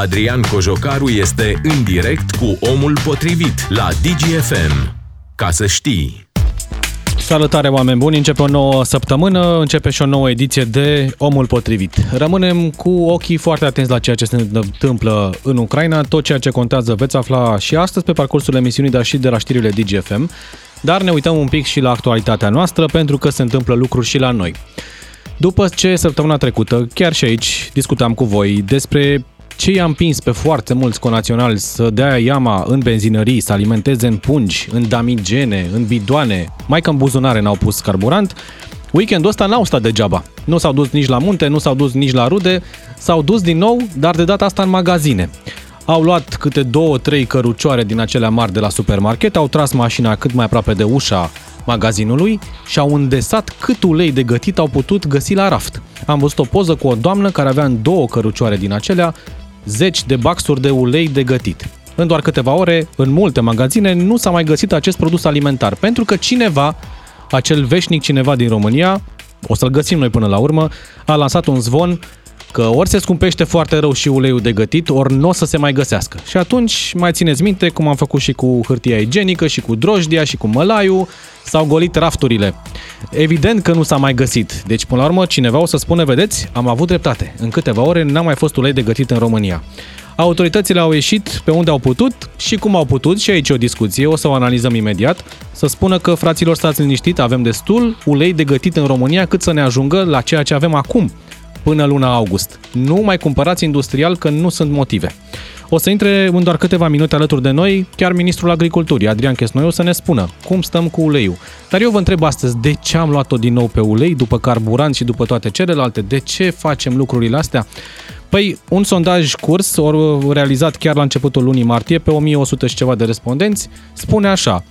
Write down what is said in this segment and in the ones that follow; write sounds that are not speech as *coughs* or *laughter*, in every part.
Adrian Cojocaru este în direct cu omul potrivit la DGFM. Ca să știi. Salutare oameni buni, începe o nouă săptămână, începe și o nouă ediție de Omul Potrivit. Rămânem cu ochii foarte atenți la ceea ce se întâmplă în Ucraina, tot ceea ce contează veți afla și astăzi pe parcursul emisiunii, dar și de la știrile DGFM. Dar ne uităm un pic și la actualitatea noastră, pentru că se întâmplă lucruri și la noi. După ce săptămâna trecută, chiar și aici, discutam cu voi despre ce i-a împins pe foarte mulți conaționali să dea iama în benzinării, să alimenteze în pungi, în damigene, în bidoane, mai că în buzunare n-au pus carburant, weekendul ăsta n-au stat degeaba. Nu s-au dus nici la munte, nu s-au dus nici la rude, s-au dus din nou, dar de data asta în magazine. Au luat câte două, trei cărucioare din acelea mari de la supermarket, au tras mașina cât mai aproape de ușa magazinului și au îndesat cât ulei de gătit au putut găsi la raft. Am văzut o poză cu o doamnă care avea în două cărucioare din acelea zeci de baxuri de ulei de gătit. În doar câteva ore, în multe magazine, nu s-a mai găsit acest produs alimentar, pentru că cineva, acel veșnic cineva din România, o să-l găsim noi până la urmă, a lansat un zvon că ori se scumpește foarte rău și uleiul de gătit, ori nu o să se mai găsească. Și atunci mai țineți minte cum am făcut și cu hârtia igienică, și cu drojdia, și cu mălaiul, s-au golit rafturile. Evident că nu s-a mai găsit. Deci, până la urmă, cineva o să spună, vedeți, am avut dreptate. În câteva ore n-a mai fost ulei de gătit în România. Autoritățile au ieșit pe unde au putut și cum au putut, și aici o discuție, o să o analizăm imediat, să spună că, fraților, stați liniștit, avem destul ulei de gătit în România cât să ne ajungă la ceea ce avem acum, până luna august. Nu mai cumpărați industrial că nu sunt motive. O să intre în doar câteva minute alături de noi chiar ministrul agriculturii, Adrian Chesnoiu, să ne spună cum stăm cu uleiul. Dar eu vă întreb astăzi, de ce am luat-o din nou pe ulei, după carburant și după toate celelalte? De ce facem lucrurile astea? Păi, un sondaj curs, or, realizat chiar la începutul lunii martie, pe 1100 și ceva de respondenți, spune așa,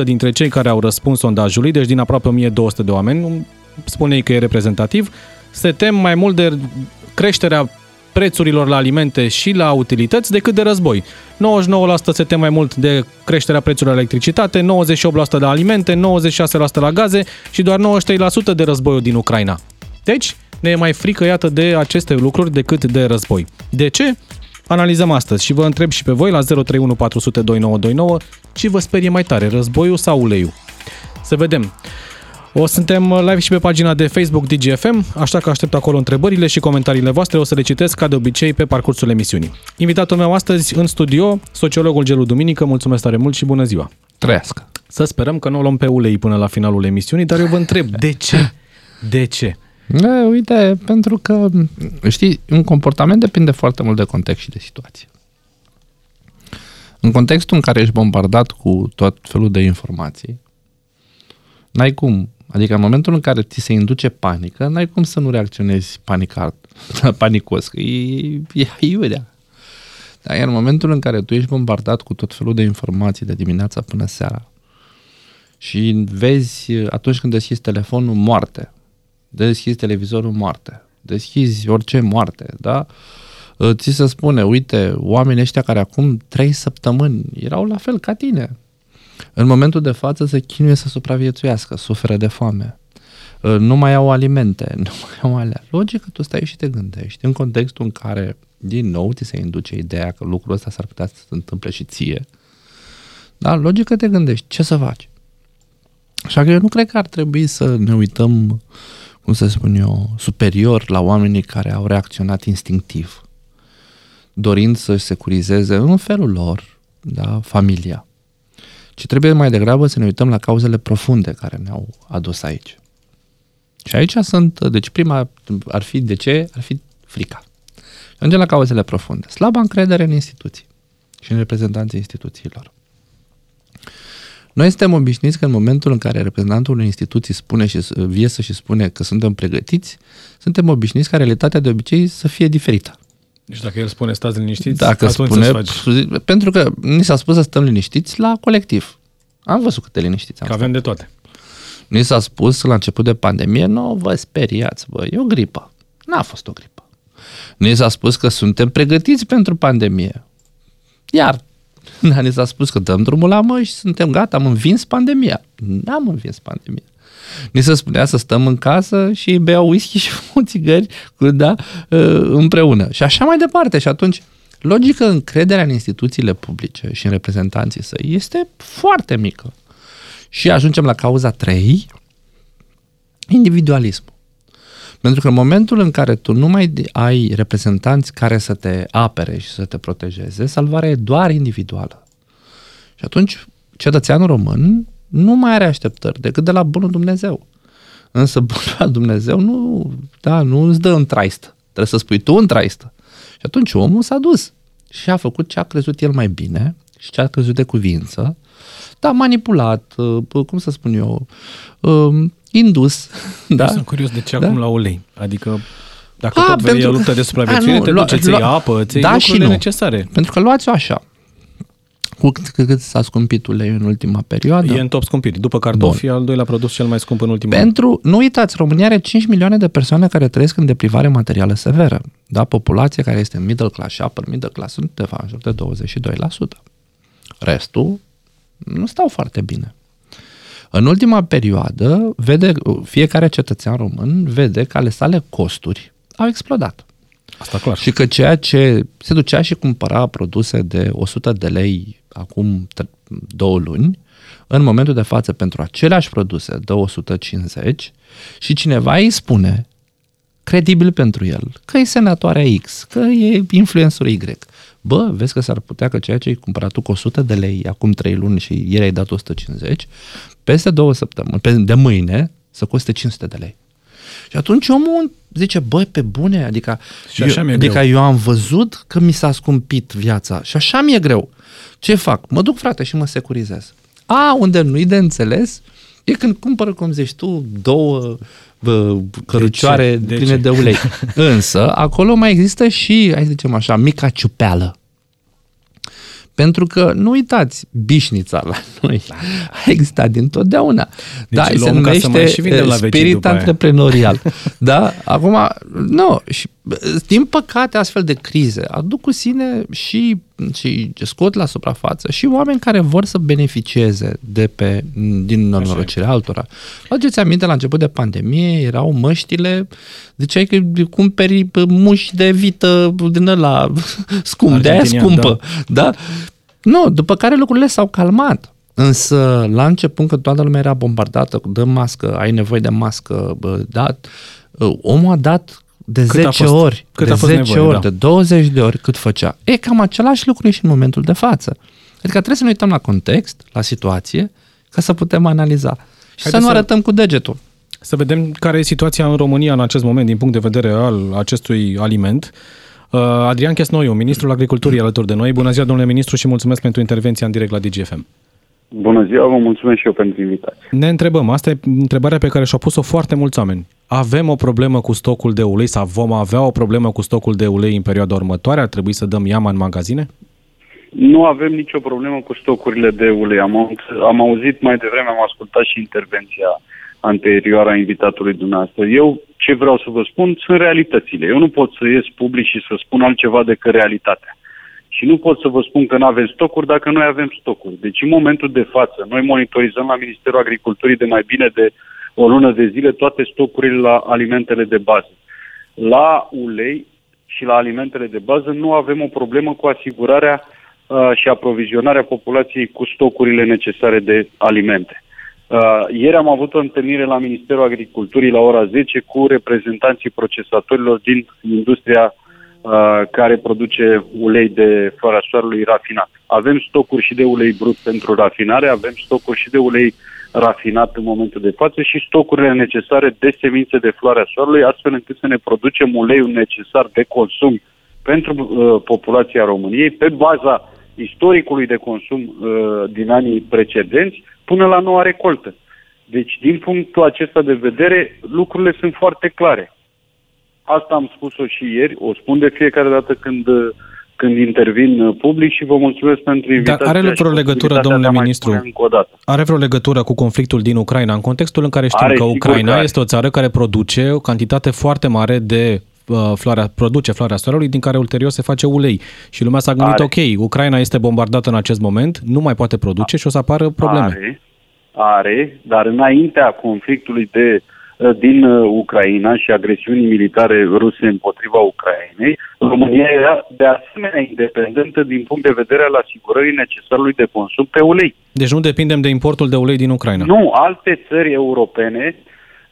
99% dintre cei care au răspuns sondajului, deci din aproape 1200 de oameni, spune că e reprezentativ, se tem mai mult de creșterea prețurilor la alimente și la utilități decât de război. 99% se tem mai mult de creșterea prețurilor la electricitate, 98% la alimente, 96% la gaze și doar 93% de războiul din Ucraina. Deci, ne e mai frică, iată, de aceste lucruri decât de război. De ce? Analizăm astăzi și vă întreb și pe voi la 031 400 2929 ce vă sperie mai tare, războiul sau uleiul. Să vedem. O suntem live și pe pagina de Facebook DGFM, așa că aștept acolo întrebările și comentariile voastre. O să le citesc ca de obicei pe parcursul emisiunii. Invitatul meu astăzi în studio, sociologul Gelu Duminică. Mulțumesc tare mult și bună ziua! Trăiască! Să sperăm că nu o luăm pe ulei până la finalul emisiunii, dar eu vă întreb, de ce? De ce? E, uite, pentru că, știi, un comportament depinde foarte mult de context și de situație. În contextul în care ești bombardat cu tot felul de informații, n-ai cum Adică în momentul în care ți se induce panică, n-ai cum să nu reacționezi panicat, *laughs* panicos, că e, e iurea. Dar în momentul în care tu ești bombardat cu tot felul de informații de dimineața până seara și vezi atunci când deschizi telefonul moarte, deschizi televizorul moarte, deschizi orice moarte, da? Ți se spune, uite, oamenii ăștia care acum trei săptămâni erau la fel ca tine, în momentul de față se chinuie să supraviețuiască, suferă de foame. Uh, nu mai au alimente, *laughs* nu mai au alea. Logic că tu stai și te gândești în contextul în care, din nou, ți se induce ideea că lucrul ăsta s-ar putea să se întâmple și ție. Da, logic că te gândești, ce să faci? Așa că eu nu cred că ar trebui să ne uităm, cum să spun eu, superior la oamenii care au reacționat instinctiv, dorind să-și securizeze în felul lor, da, familia ci trebuie mai degrabă să ne uităm la cauzele profunde care ne-au adus aici. Și aici sunt, deci prima ar fi de ce? Ar fi frica. Ajungem la cauzele profunde. Slaba încredere în instituții și în reprezentanții instituțiilor. Noi suntem obișnuiți că în momentul în care reprezentantul unei instituții spune și viesă și spune că suntem pregătiți, suntem obișnuiți ca realitatea de obicei să fie diferită. Deci dacă el spune stați liniștiți, dacă atunci spune, faci. Pentru că ni s-a spus să stăm liniștiți la colectiv. Am văzut câte liniștiți am Că avem de toate. Ni s-a spus la început de pandemie, nu vă speriați, bă, e o gripă. N-a fost o gripă. Ni s-a spus că suntem pregătiți pentru pandemie. Iar da, *laughs* ni s-a spus că dăm drumul la mă și suntem gata, am învins pandemia. N-am învins pandemia. Ni se spunea să stăm în casă și beau whisky *laughs* și fumăm țigări da, împreună. Și așa mai departe. Și atunci, logică încrederea în instituțiile publice și în reprezentanții săi este foarte mică. Și ajungem la cauza 3, individualismul. Pentru că în momentul în care tu nu mai ai reprezentanți care să te apere și să te protejeze, salvarea e doar individuală. Și atunci cetățeanul român nu mai are așteptări decât de la bunul Dumnezeu. Însă bunul Dumnezeu nu, da, nu îți dă în traistă. Trebuie să spui tu în traistă. Și atunci omul s-a dus și a făcut ce a crezut el mai bine și ce a crezut de cuvință, da, manipulat, uh, cum să spun eu, um, indus. Da? Sunt curios de ce da? acum la ulei. Adică dacă a, tot vrei pentru... o luptă de supraviețuire, a, nu, te duci, ți apă, ți da și nu. necesare. Pentru că luați-o așa. Cu cât, cât s-a scumpit uleiul în ultima perioadă? E în top scumpiri. După cartofi, al doilea produs cel mai scump în ultimul Pentru, an. nu uitați, România are 5 milioane de persoane care trăiesc în deprivare materială severă. Da? Populația care este middle class și upper middle class sunt de fapt de 22%. Restul nu stau foarte bine. În ultima perioadă, vede, fiecare cetățean român vede că ale sale costuri au explodat. Asta clar. Și că ceea ce se ducea și cumpăra produse de 100 de lei acum două luni, în momentul de față pentru aceleași produse de 150 și cineva îi spune credibil pentru el, că e senatoarea X, că e influencerul Y. Bă, vezi că s-ar putea că ceea ce ai cumpărat tu cu 100 de lei acum 3 luni și ieri ai dat 150, peste două săptămâni, de mâine, să coste 500 de lei. Și atunci omul zice, băi, pe bune, adică, și așa eu, adică greu. eu am văzut că mi s-a scumpit viața și așa mi-e greu. Ce fac? Mă duc, frate, și mă securizez. A, unde nu-i de înțeles, e când cumpără, cum zici tu, două bă, cărucioare de, de pline de ulei. *laughs* Însă, acolo mai există și, hai să zicem așa, mica ciupeală. Pentru că, nu uitați, bișnița la noi a existat dintotdeauna. Deci da, se numește spirit antreprenorial. *laughs* da? Acum, nu. Și, din păcate, astfel de crize aduc cu sine și, și scot la suprafață și oameni care vor să beneficieze de pe, din norocirea altora. Faceți aminte, la început de pandemie erau măștile, ziceai că cumperi muși de vită din ăla scump, de aia scumpă. Da. da? Nu, după care lucrurile s-au calmat. Însă, la început, când toată lumea era bombardată, dă mască, ai nevoie de mască, bă, dat, omul a dat de cât 10 fost, ori, cât de a fost 10 nevoie, ori, da. de 20 de ori cât făcea. E cam același lucru și în momentul de față. Adică trebuie să ne uităm la context, la situație, ca să putem analiza. Și Haideți să nu arătăm cu degetul. Să vedem care e situația în România în acest moment din punct de vedere al acestui aliment. Uh, Adrian Chesnoiu, Ministrul Agriculturii alături de noi. Bună ziua, domnule ministru, și mulțumesc pentru intervenția în direct la DGFM. Bună ziua, vă mulțumesc și eu pentru invitație. Ne întrebăm, asta e întrebarea pe care și-au pus-o foarte mulți oameni. Avem o problemă cu stocul de ulei sau vom avea o problemă cu stocul de ulei în perioada următoare? Ar trebui să dăm iama în magazine? Nu avem nicio problemă cu stocurile de ulei. Am, am auzit mai devreme, am ascultat și intervenția anterioară a invitatului dumneavoastră. Eu ce vreau să vă spun sunt realitățile. Eu nu pot să ies public și să spun altceva decât realitatea. Și nu pot să vă spun că nu avem stocuri dacă noi avem stocuri. Deci în momentul de față, noi monitorizăm la Ministerul Agriculturii de mai bine de o lună de zile toate stocurile la alimentele de bază. La ulei și la alimentele de bază nu avem o problemă cu asigurarea uh, și aprovizionarea populației cu stocurile necesare de alimente. Uh, ieri am avut o întâlnire la Ministerul Agriculturii la ora 10 cu reprezentanții procesatorilor din industria uh, care produce ulei de floarea soarelui rafinat. Avem stocuri și de ulei brut pentru rafinare, avem stocuri și de ulei rafinat în momentul de față și stocurile necesare de semințe de floarea soarelui, astfel încât să ne producem uleiul necesar de consum pentru uh, populația României pe baza istoricului de consum uh, din anii precedenți până la noua recoltă. Deci, din punctul acesta de vedere, lucrurile sunt foarte clare. Asta am spus-o și ieri, o spun de fiecare dată când, când intervin public și vă mulțumesc pentru invitația. Dar are vreo legătură, domnule ministru, are vreo legătură cu conflictul din Ucraina, în contextul în care știm are, că Ucraina este o țară care produce o cantitate foarte mare de Uh, floarea, produce floarea soarelui, din care ulterior se face ulei. Și lumea s-a gândit, Are. ok, Ucraina este bombardată în acest moment, nu mai poate produce și o să apară probleme. Are. are, dar înaintea conflictului de uh, din uh, Ucraina și agresiunii militare ruse împotriva Ucrainei, România era de asemenea independentă din punct de vedere al asigurării necesarului de consum pe ulei. Deci nu depindem de importul de ulei din Ucraina. Nu, alte țări europene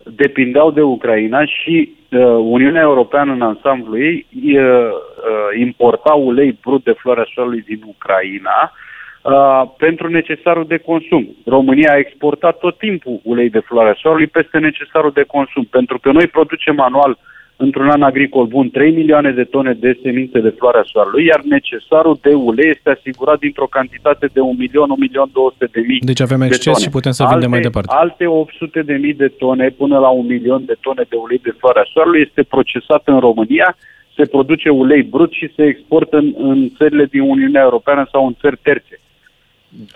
depindeau de Ucraina și uh, Uniunea Europeană în ansamblu ei uh, uh, importa ulei brut de floarea soarelui din Ucraina uh, pentru necesarul de consum. România a exportat tot timpul ulei de floarea soarelui peste necesarul de consum, pentru că noi producem anual uh, într-un an agricol bun 3 milioane de tone de semințe de floarea soarelui, iar necesarul de ulei este asigurat dintr-o cantitate de 1 milion, 1 milion 200 de mii Deci avem exces și putem să alte, vindem mai departe. Alte 800 de mii de tone până la 1 milion de tone de ulei de floarea soarelui este procesat în România, se produce ulei brut și se exportă în, în țările din Uniunea Europeană sau în țări terțe.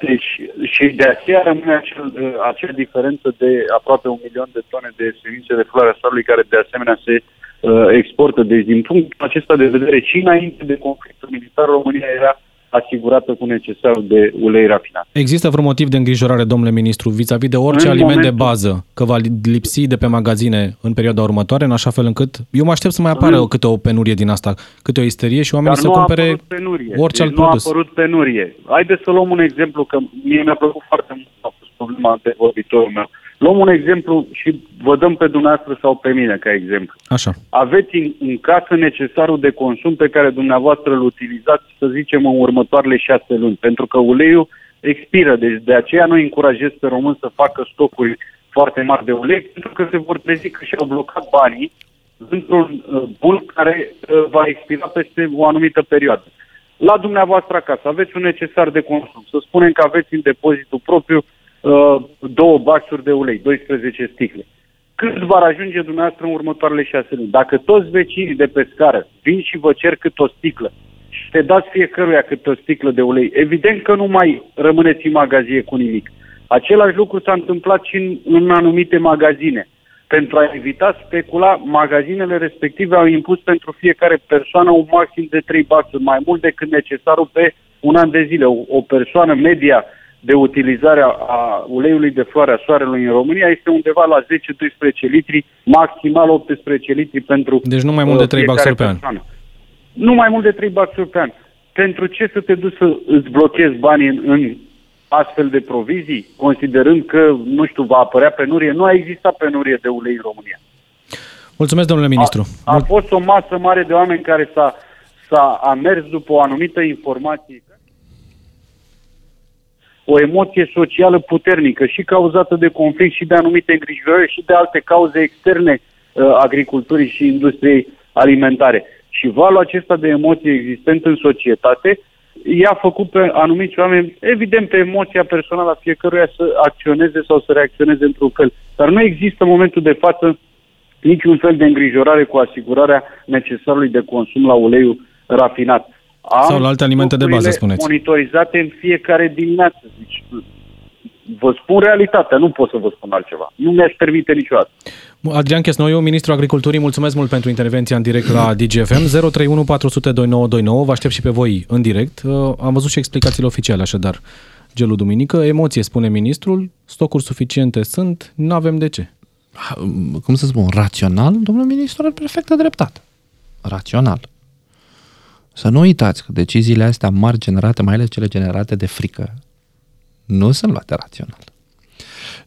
Deci, și de aceea rămâne acel, acea diferență de aproape un milion de tone de semințe de floarea soarelui care de asemenea se uh, exportă. Deci, din punctul acesta de vedere, și înainte de conflictul militar, România era asigurată cu necesarul de ulei rafinat. Există vreun motiv de îngrijorare, domnule ministru, vis-a-vis de orice în aliment momentul... de bază, că va lipsi de pe magazine în perioada următoare, în așa fel încât eu mă aștept să mai apară în... câte o penurie din asta, câte o isterie și oamenii să cumpere orice deci alt produs. nu a apărut penurie. Haideți să luăm un exemplu, că mie mi-a plăcut foarte mult problema de vorbitorul meu. Luăm un exemplu și vă dăm pe dumneavoastră sau pe mine ca exemplu. Așa. Aveți în, în casă necesarul de consum pe care dumneavoastră îl utilizați, să zicem, în următoarele șase luni, pentru că uleiul expiră. Deci de aceea nu încurajez pe român să facă stocuri foarte mari de ulei, pentru că se vor trezi că și-au blocat banii într-un uh, bun care uh, va expira peste o anumită perioadă. La dumneavoastră acasă aveți un necesar de consum. Să spunem că aveți în depozitul propriu Uh, două baxuri de ulei, 12 sticle. Cât va ajunge dumneavoastră în următoarele șase luni? Dacă toți vecinii de pe scară vin și vă cer cât o sticlă și te dați fiecăruia cât o sticlă de ulei, evident că nu mai rămâneți în magazie cu nimic. Același lucru s-a întâmplat și în, în anumite magazine. Pentru a evita specula, magazinele respective au impus pentru fiecare persoană un maxim de 3 baxuri, mai mult decât necesarul pe un an de zile. O, o persoană media de utilizare a uleiului de floare a soarelui în România este undeva la 10-12 litri, maximal 18 litri pentru Deci nu mai mult de 3 uh, baxuri pe an. Nu mai mult de 3 baxuri pe an. Pentru ce să te duci să îți blochezi banii în, în astfel de provizii, considerând că, nu știu, va apărea penurie? Nu a existat penurie de ulei în România. Mulțumesc, domnule ministru. A, a fost o masă mare de oameni care s-a, s-a a mers după o anumită informație o emoție socială puternică și cauzată de conflict și de anumite îngrijorări și de alte cauze externe uh, agriculturii și industriei alimentare. Și valul acesta de emoție existent în societate i-a făcut pe anumiți oameni, evident pe emoția personală a fiecăruia să acționeze sau să reacționeze într-un fel. Dar nu există în momentul de față niciun fel de îngrijorare cu asigurarea necesarului de consum la uleiul rafinat. Am Sau la alte alimente de bază, spuneți. monitorizate în fiecare dimineață. Deci, vă spun realitatea, nu pot să vă spun altceva. Nu mi-aș permite niciodată. Adrian Chesnoiu, Ministrul Agriculturii, mulțumesc mult pentru intervenția în direct la *clears throat* DGFM. 031 400 2929, vă aștept și pe voi în direct. Uh, am văzut și explicațiile oficiale, așadar. Gelul duminică, emoție, spune ministrul, stocuri suficiente sunt, nu avem de ce. Cum să spun, rațional, domnul ministru are perfectă dreptate. Rațional. Să nu uitați că deciziile astea mari generate, mai ales cele generate de frică, nu sunt luate rațional.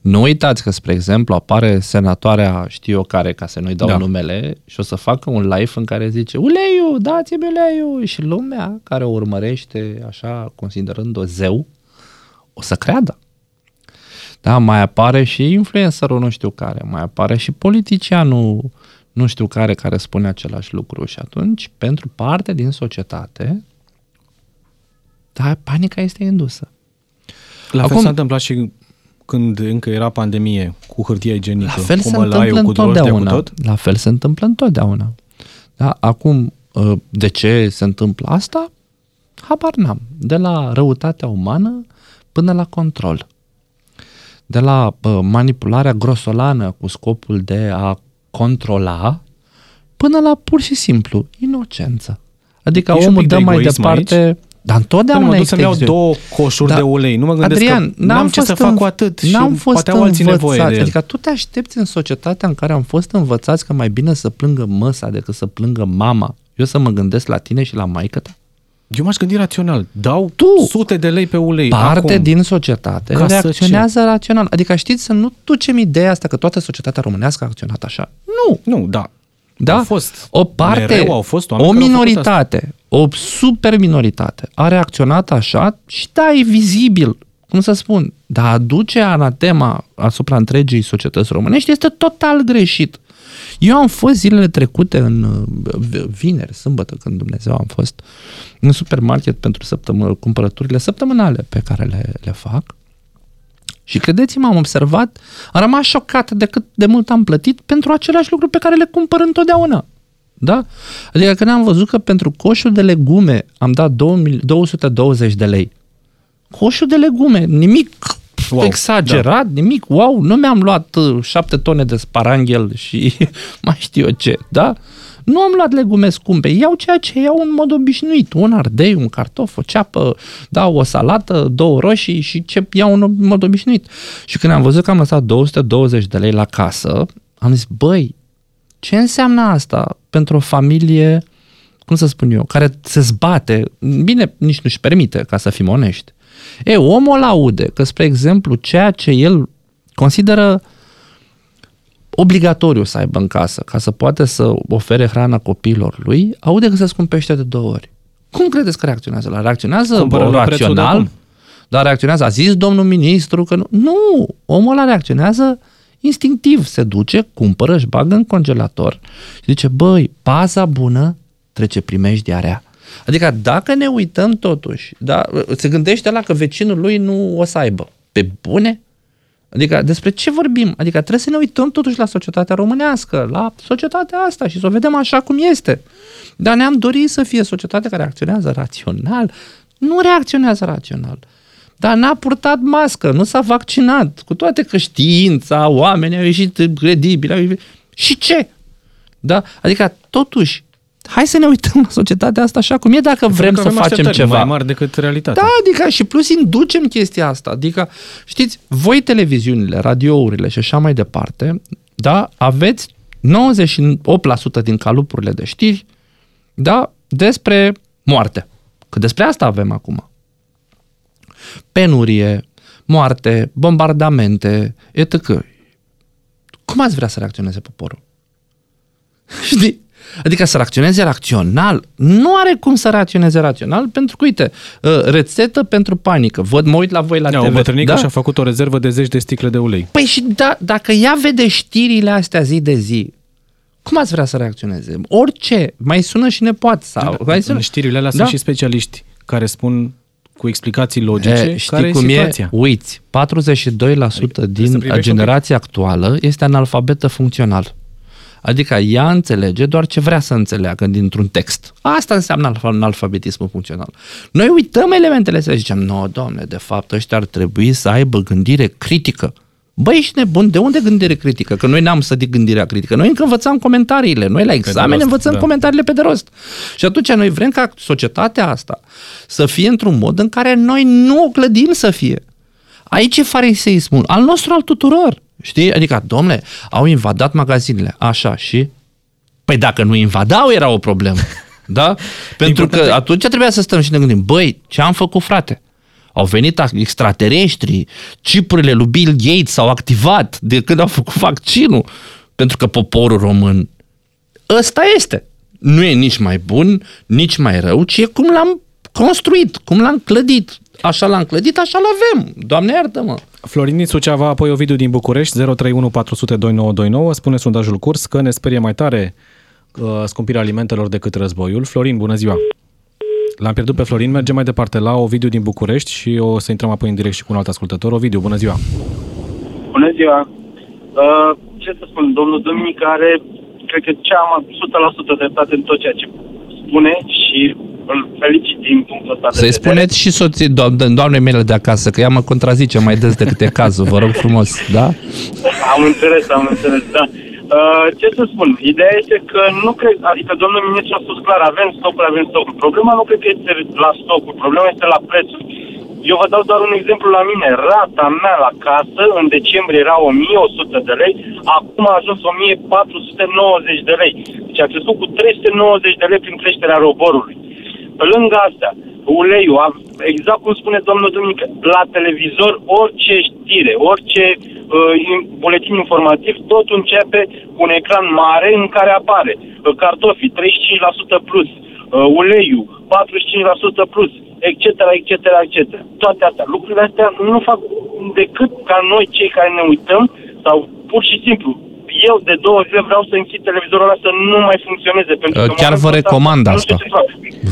Nu uitați că, spre exemplu, apare senatoarea, știu eu care, ca să nu-i dau da. numele, și o să facă un live în care zice uleiu, dați-mi uleiu! Și lumea care o urmărește așa, considerând-o zeu, o să creadă. Da, mai apare și influencerul nu știu care, mai apare și politicianul nu știu care care spune același lucru și atunci, pentru parte din societate, da, panica este indusă. La Acum, fel s-a întâmplat și când încă era pandemie cu hârtia igienică, la fel cu se mălaiul, întâmplă cu întotdeauna. Cu tot? La fel se întâmplă întotdeauna. Da? Acum, ă, de ce se întâmplă asta? Habar n-am. De la răutatea umană până la control. De la manipularea grosolană cu scopul de a controla până la pur și simplu inocență. Adică e omul dă mai departe, aici? Dar întotdeauna mă duc să-mi iau există- două coșuri Da. de ulei. Nu mă gândesc Adrian, că n-am ce fost să fac în- cu atât N-am și fost poate au alții nevoie învățați. de el. Adică tu te aștepți în societatea în care am fost învățați că mai bine să plângă măsa decât să plângă mama. Eu să mă gândesc la tine și la maică ta? Eu m-aș gândi rațional. Dau Tu! sute de lei pe ulei. Parte acum. din societate Ca să reacționează rațional. Adică știți să nu ducem ideea asta că toată societatea românească a acționat așa. Nu! Nu, da. Da? Au fost. o parte, Mereu au fost oameni o care au făcut minoritate, o super minoritate a reacționat așa și da, e vizibil, cum să spun, dar aduce anatema asupra întregii societăți românești este total greșit. Eu am fost zilele trecute în uh, vineri, sâmbătă, când Dumnezeu am fost în supermarket pentru săptămână, cumpărăturile săptămânale pe care le, le fac și credeți-mă, am observat, am rămas șocat de cât de mult am plătit pentru aceleași lucruri pe care le cumpăr întotdeauna. Da? Adică când am văzut că pentru coșul de legume am dat 2 220 de lei. Coșul de legume, nimic Wow, wow, exagerat, da. nimic, wow, nu mi-am luat uh, șapte tone de sparanghel *laughs* și mai știu eu ce, da? Nu am luat legume scumpe, iau ceea ce iau în mod obișnuit, un ardei, un cartof, o ceapă, da, o salată, două roșii și ce iau în mod obișnuit. Și când am văzut că am lăsat 220 de lei la casă, am zis, băi, ce înseamnă asta pentru o familie, cum să spun eu, care se zbate, bine, nici nu-și permite, ca să fim onești. E, omul îl aude că, spre exemplu, ceea ce el consideră obligatoriu să aibă în casă, ca să poată să ofere hrana copiilor lui, aude că se scumpește de două ori. Cum credeți că reacționează? La reacționează Cumpără la prețul de rațional? acum. Dar reacționează, a zis domnul ministru că nu. Nu! Omul ăla reacționează instinctiv. Se duce, cumpără, își bagă în congelator și zice, băi, paza bună trece primejdiarea. Adică dacă ne uităm totuși, da, se gândește la că vecinul lui nu o să aibă. Pe bune? Adică despre ce vorbim? Adică trebuie să ne uităm totuși la societatea românească, la societatea asta și să o vedem așa cum este. Dar ne-am dorit să fie societatea care reacționează rațional. Nu reacționează rațional. Dar n-a purtat mască, nu s-a vaccinat, cu toate că știința, oamenii au ieșit credibili. Au ieșit... Și ce? Da? Adică, totuși, hai să ne uităm la societatea asta așa cum e dacă vrem Că să avem facem așteptări ceva. mai mari decât realitatea. Da, adică și plus inducem chestia asta. Adică, știți, voi televiziunile, radiourile și așa mai departe, da, aveți 98% din calupurile de știri, da, despre moarte. Că despre asta avem acum. Penurie, moarte, bombardamente, etc. Cum ați vrea să reacționeze poporul? *laughs* Știi? Adică să reacționeze rațional. Nu are cum să reacționeze rațional, pentru că, uite, uh, rețetă pentru panică. Văd, mă uit la voi la Da, TV. o bătrânică da? și-a făcut o rezervă de zeci de sticle de ulei. Păi și da, dacă ea vede știrile astea zi de zi, cum ați vrea să reacționeze? Orice. Mai sună și ne poate. Sau, mai sună. În știrile alea Da. sunt și specialiști care spun cu explicații logice E, știi care cum e situația. e? Uiți, 42% trebuie să din privești generația actuală este analfabetă funcțional. Adică ea înțelege doar ce vrea să înțeleagă dintr-un text. Asta înseamnă alf- analfabetismul funcțional. Noi uităm elementele astea și zicem, nu, domne, de fapt ăștia ar trebui să aibă gândire critică. Băi, ești nebun, de unde gândire critică? Că noi n-am sădit gândirea critică. Noi încă învățam comentariile. Noi la examen rost, învățăm da. comentariile pe de rost. Și atunci noi vrem ca societatea asta să fie într-un mod în care noi nu o clădim să fie. Aici e fariseismul, al nostru, al tuturor. Știi? Adică, domnule, au invadat magazinele. Așa, și? Păi dacă nu invadau, era o problemă. *laughs* Da? Pentru că Important e- atunci trebuia să stăm și ne gândim, băi, ce am făcut, frate? Au venit extraterestri, chipurile lui Bill Gates s-au activat de când au făcut vaccinul. Pentru că poporul român ăsta este. Nu e nici mai bun, nici mai rău, ci e cum l-am construit, cum l-am clădit. Așa l-am clădit, așa l-avem. Doamne iartă-mă! Florin din Suceava, apoi Ovidiu din București, 031 400 2929, spune sondajul curs că ne sperie mai tare uh, scumpirea alimentelor decât războiul. Florin, bună ziua! L-am pierdut pe Florin, mergem mai departe la Ovidiu din București și o să intrăm apoi în direct și cu un alt ascultător. Ovidiu, bună ziua! Bună ziua! Uh, ce să spun, domnul Duminic are, cred că cea mai 100% dreptate în tot ceea ce spune și îl felicit din punctul ăsta de Să-i vedere. spuneți și soții, do- doamnei mele de acasă, că ea mă contrazice mai des decât e cazul, vă rog frumos, da? Am înțeles, am înțeles, da. Uh, ce să spun? Ideea este că nu cred, adică domnul ministru a spus clar, avem stocuri, avem stocuri. Problema nu cred că este la stocuri, problema este la prețuri. Eu vă dau doar un exemplu la mine. Rata mea la casă în decembrie era 1100 de lei, acum a ajuns 1490 de lei. Deci a crescut cu 390 de lei prin creșterea roborului. Pe lângă astea, uleiul, exact cum spune domnul Duminică, la televizor orice știre, orice uh, buletin informativ, tot începe cu un ecran mare în care apare uh, cartofii 35% plus, uh, uleiul 45% plus, etc., etc., etc. Toate astea. Lucrurile astea nu fac decât ca noi, cei care ne uităm, sau pur și simplu, eu de două zile vreau să închid televizorul ăla să nu mai funcționeze. Pentru că Chiar vă recomand asta.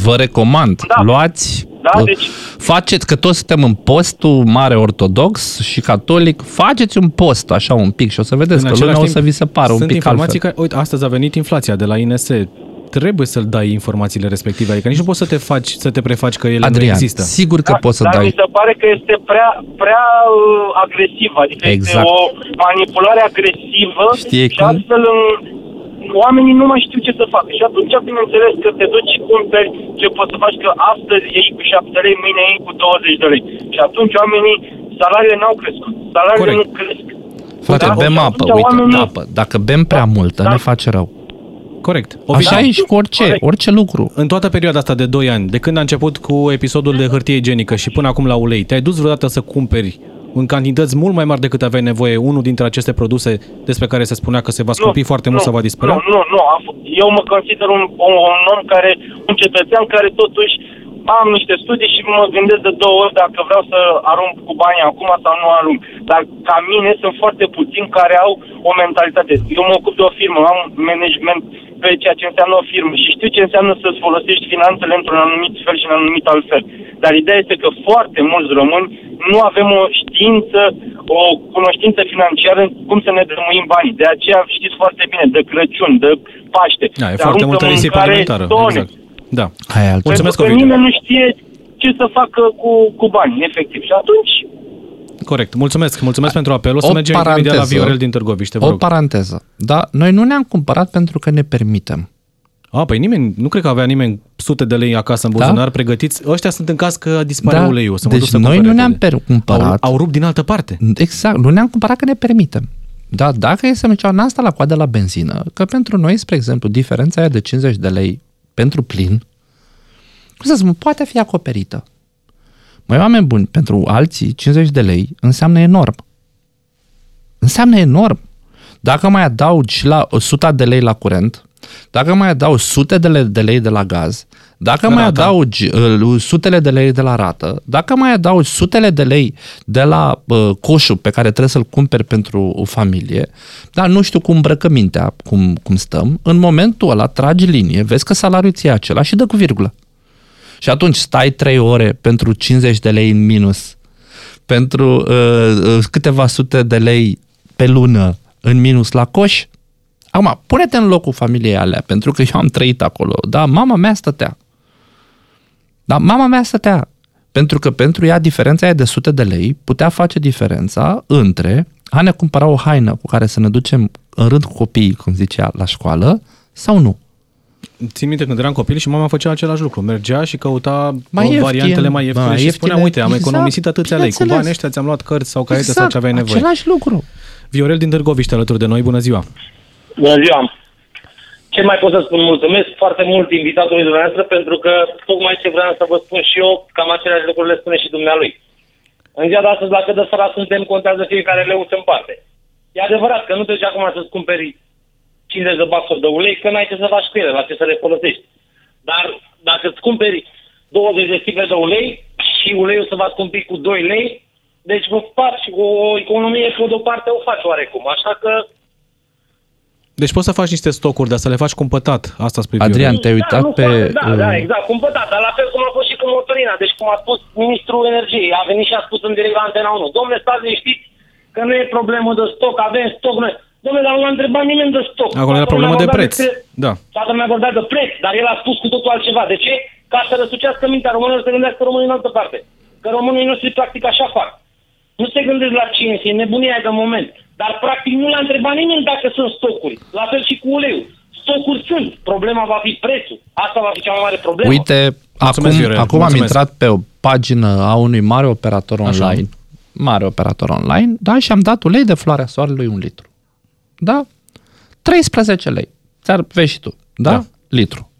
Vă recomand. Da. Luați da, deci... Faceți, că toți suntem în postul mare ortodox și catolic, faceți un post așa un pic și o să vedeți în că lumea o să vi se pară un pic informații altfel. Că, uite, astăzi a venit inflația de la INS trebuie să-l dai informațiile respective, adică nici nu poți să te faci, să te prefaci că ele Adrian, nu există. sigur că da, poți să dar dai. mi se pare că este prea, prea uh, agresiv, adică exact. este o manipulare agresivă Știi și cum? astfel în, oamenii nu mai știu ce să facă. Și atunci, bineînțeles, că te duci și cumperi ce poți să faci, că astăzi iei cu 7 lei, mâine iei cu 20 de lei. Și atunci oamenii, salariile n-au crescut, salariile Corect. nu cresc. Frate, da? bem apă, uite, oamenii... apă. Dacă bem prea da, multă, da. ne face rău. Corect. Așa da. e și cu orice, Corect. orice lucru. În toată perioada asta de 2 ani, de când a început cu episodul de hârtie igienică și până acum la ulei, te-ai dus vreodată să cumperi în cantități mult mai mari decât aveai nevoie unul dintre aceste produse despre care se spunea că se va scumpi nu, foarte mult nu, sau va dispărea? Nu, nu, nu. Eu mă consider un, un, un om care, un cetățean care totuși am niște studii și mă gândesc de două ori dacă vreau să arunc cu banii acum sau nu arunc. Dar ca mine sunt foarte puțini care au o mentalitate. Eu mă ocup de o firmă, am management pe ceea ce înseamnă o firmă și știu ce înseamnă să-ți folosești finanțele într-un anumit fel și în un anumit alt fel. Dar ideea este că foarte mulți români nu avem o știință, o cunoștință financiară cum să ne drămuim banii. De aceea știți foarte bine, de Crăciun, de Paște. Da, e foarte multă risipă alimentară. Exact. Da. Hai, Mulțumesc, Pentru că nimeni nu știe ce să facă cu, cu banii, efectiv. Și atunci Corect. Mulțumesc. Mulțumesc pentru apel. O să o mergem paranteză, imediat la Viorel din Târgoviște. Vă o rog. paranteză. Da, noi nu ne-am cumpărat pentru că ne permitem. A, păi nimeni, nu cred că avea nimeni sute de lei acasă în da? buzunar da? pregătiți. Ăștia sunt în caz că dispare da. uleiul. Să mă deci duc să noi nu ne-am per- cumpărat. Au, au rupt din altă parte. Exact. Nu ne-am cumpărat că ne permitem. Da, dacă e să mergem n asta la coadă la benzină, că pentru noi, spre exemplu, diferența aia de 50 de lei pentru plin, cum să spun, poate fi acoperită. Mai oameni buni, pentru alții, 50 de lei înseamnă enorm. Înseamnă enorm. Dacă mai adaugi la 100 de lei la curent, dacă mai adaugi sute de lei de, lei de la gaz, dacă rata. mai adaugi uh, sutele de lei de la rată, dacă mai adaugi sutele de lei de la uh, coșul pe care trebuie să-l cumperi pentru o familie, dar nu știu cum mintea, cum, cum stăm, în momentul ăla tragi linie, vezi că salariul ți e acela și dă cu virgulă. Și atunci stai 3 ore pentru 50 de lei în minus, pentru uh, uh, câteva sute de lei pe lună în minus la coș. Acum, pune-te în locul familiei alea, pentru că eu am trăit acolo. Da, mama mea stătea. Da, mama mea stătea. Pentru că pentru ea diferența aia de sute de lei putea face diferența între a ne cumpăra o haină cu care să ne ducem în rând cu copiii, cum zicea, la școală, sau nu. Țin minte când eram copil și mama făcea același lucru. Mergea și căuta mai ieftin, variantele mai ieftine mai și ieftine, spunea, uite, am exact, economisit atâția lei. Cu banii ăștia ți-am luat cărți sau caiete exact, sau ce aveai nevoie. același lucru. Viorel din Târgoviște alături de noi. Bună ziua! Bună ziua! Ce mai pot să spun? Mulțumesc foarte mult invitatului dumneavoastră pentru că tocmai ce vreau să vă spun și eu, cam aceleași lucruri le spune și dumnealui. În ziua de astăzi, la cât de sărat suntem, contează fiecare leuț în parte. E adevărat că nu treci acum să-ți cumperi 50 de baxuri de ulei, că n-ai ce să faci cu ele, la ce să le folosești. Dar dacă îți cumperi 20 de sticle de ulei și uleiul se va scumpi cu 2 lei, deci vă faci o economie pe de-o parte o faci oarecum. Așa că deci poți să faci niște stocuri, dar să le faci cumpătat. Asta spui Adrian, te-ai da, uitat da, pe... Da, uh... da, exact, cumpătat. Dar la fel cum a fost și cu motorina. Deci cum a spus ministrul energiei, a venit și a spus în direct la Antena 1. Domnule, stați liniștiți că nu e problemă de stoc, avem stoc. Noi. Domnule, dar nu l-a întrebat nimeni de stoc. Acolo era problemă de preț. De, da. Toată lumea vorbea de preț, dar el a spus cu totul altceva. De ce? Ca să răsucească mintea românilor să gândească românii în altă parte. Că românii noștri practic așa fac. Nu se gândesc la cinci, e nebunia de moment. Dar practic nu l-a întrebat nimeni dacă sunt stocuri. La fel și cu uleiul. Stocuri sunt. Problema va fi prețul. Asta va fi cea mai mare problemă. Uite, acum, Viorel. acum am Mulțumesc. intrat pe o pagină a unui mare operator Așa. online, mare operator online, da, și am dat ulei de floarea soarelui un litru. Da? 13 lei. Ți-ar vezi și tu. Da? Da. da? Litru.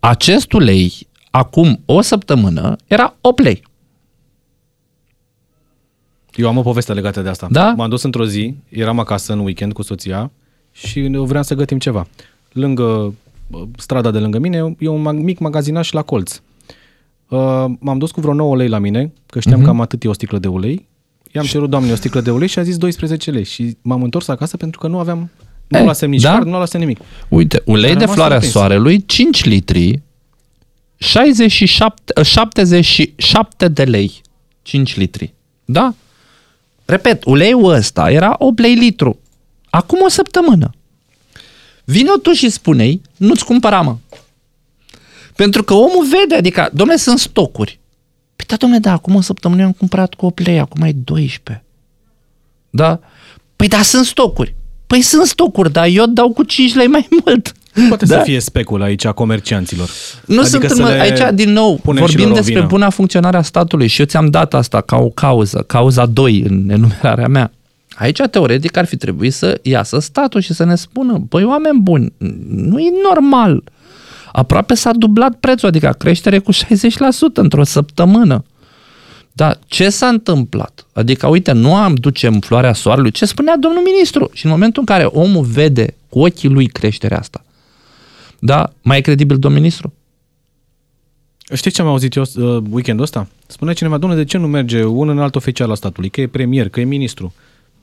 Acest ulei, acum o săptămână, era 8 lei. Eu am o poveste legată de asta. Da? M-am dus într-o zi, eram acasă în weekend cu soția și vreau să gătim ceva. Lângă uh, strada de lângă mine e un mag- mic magazinaș la colț. Uh, m-am dus cu vreo 9 lei la mine, că știam Mhm. că am atât e o sticlă de ulei. I-am cerut doamnei o sticlă de ulei și a zis 12 lei. Și m-am întors acasă pentru că nu aveam, nu Eh, luasem nici da? card, nu luasem nimic. Uite, ulei Am de rămas floarea surprins. soarelui, 5 litri, 67, 77 de lei. 5 litri. Da? Repet, uleiul ăsta era 8 lei litru. Acum o săptămână. Vino tu și spune-i, nu-ți cumpăra, mă. Pentru că omul vede, adică, domnule, sunt stocuri. Păi da, domnule, da, acum o săptămână eu am cumpărat cu 8 lei, acum e 12. Da? Păi da, sunt stocuri. Păi sunt stocuri, dar eu dau cu 5 lei mai *laughs* mult. Poate da? să fie specul aici a comercianților. Nu Adică sunt să în, le aici, din nou, punem și vorbim lor o despre vină. buna funcționare a statului și eu ți-am dat asta ca o cauză, cauza 2 în enumerarea mea. Aici, teoretic, ar fi trebuit să iasă statul și să ne spună, băi, oameni buni, nu e normal. Aproape s-a dublat prețul, adică creștere cu 60% într-o săptămână. Da, ce s-a întâmplat? Adică, uite, nu am ducem floarea soarelui, ce spunea domnul ministru? Și în momentul în care omul vede cu ochii lui creșterea asta, da, mai e credibil domnul ministru? Știți ce am auzit eu uh, weekendul ăsta? Spunea cineva, domnule, de ce nu merge un înalt oficial al statului, că e premier, că e ministru,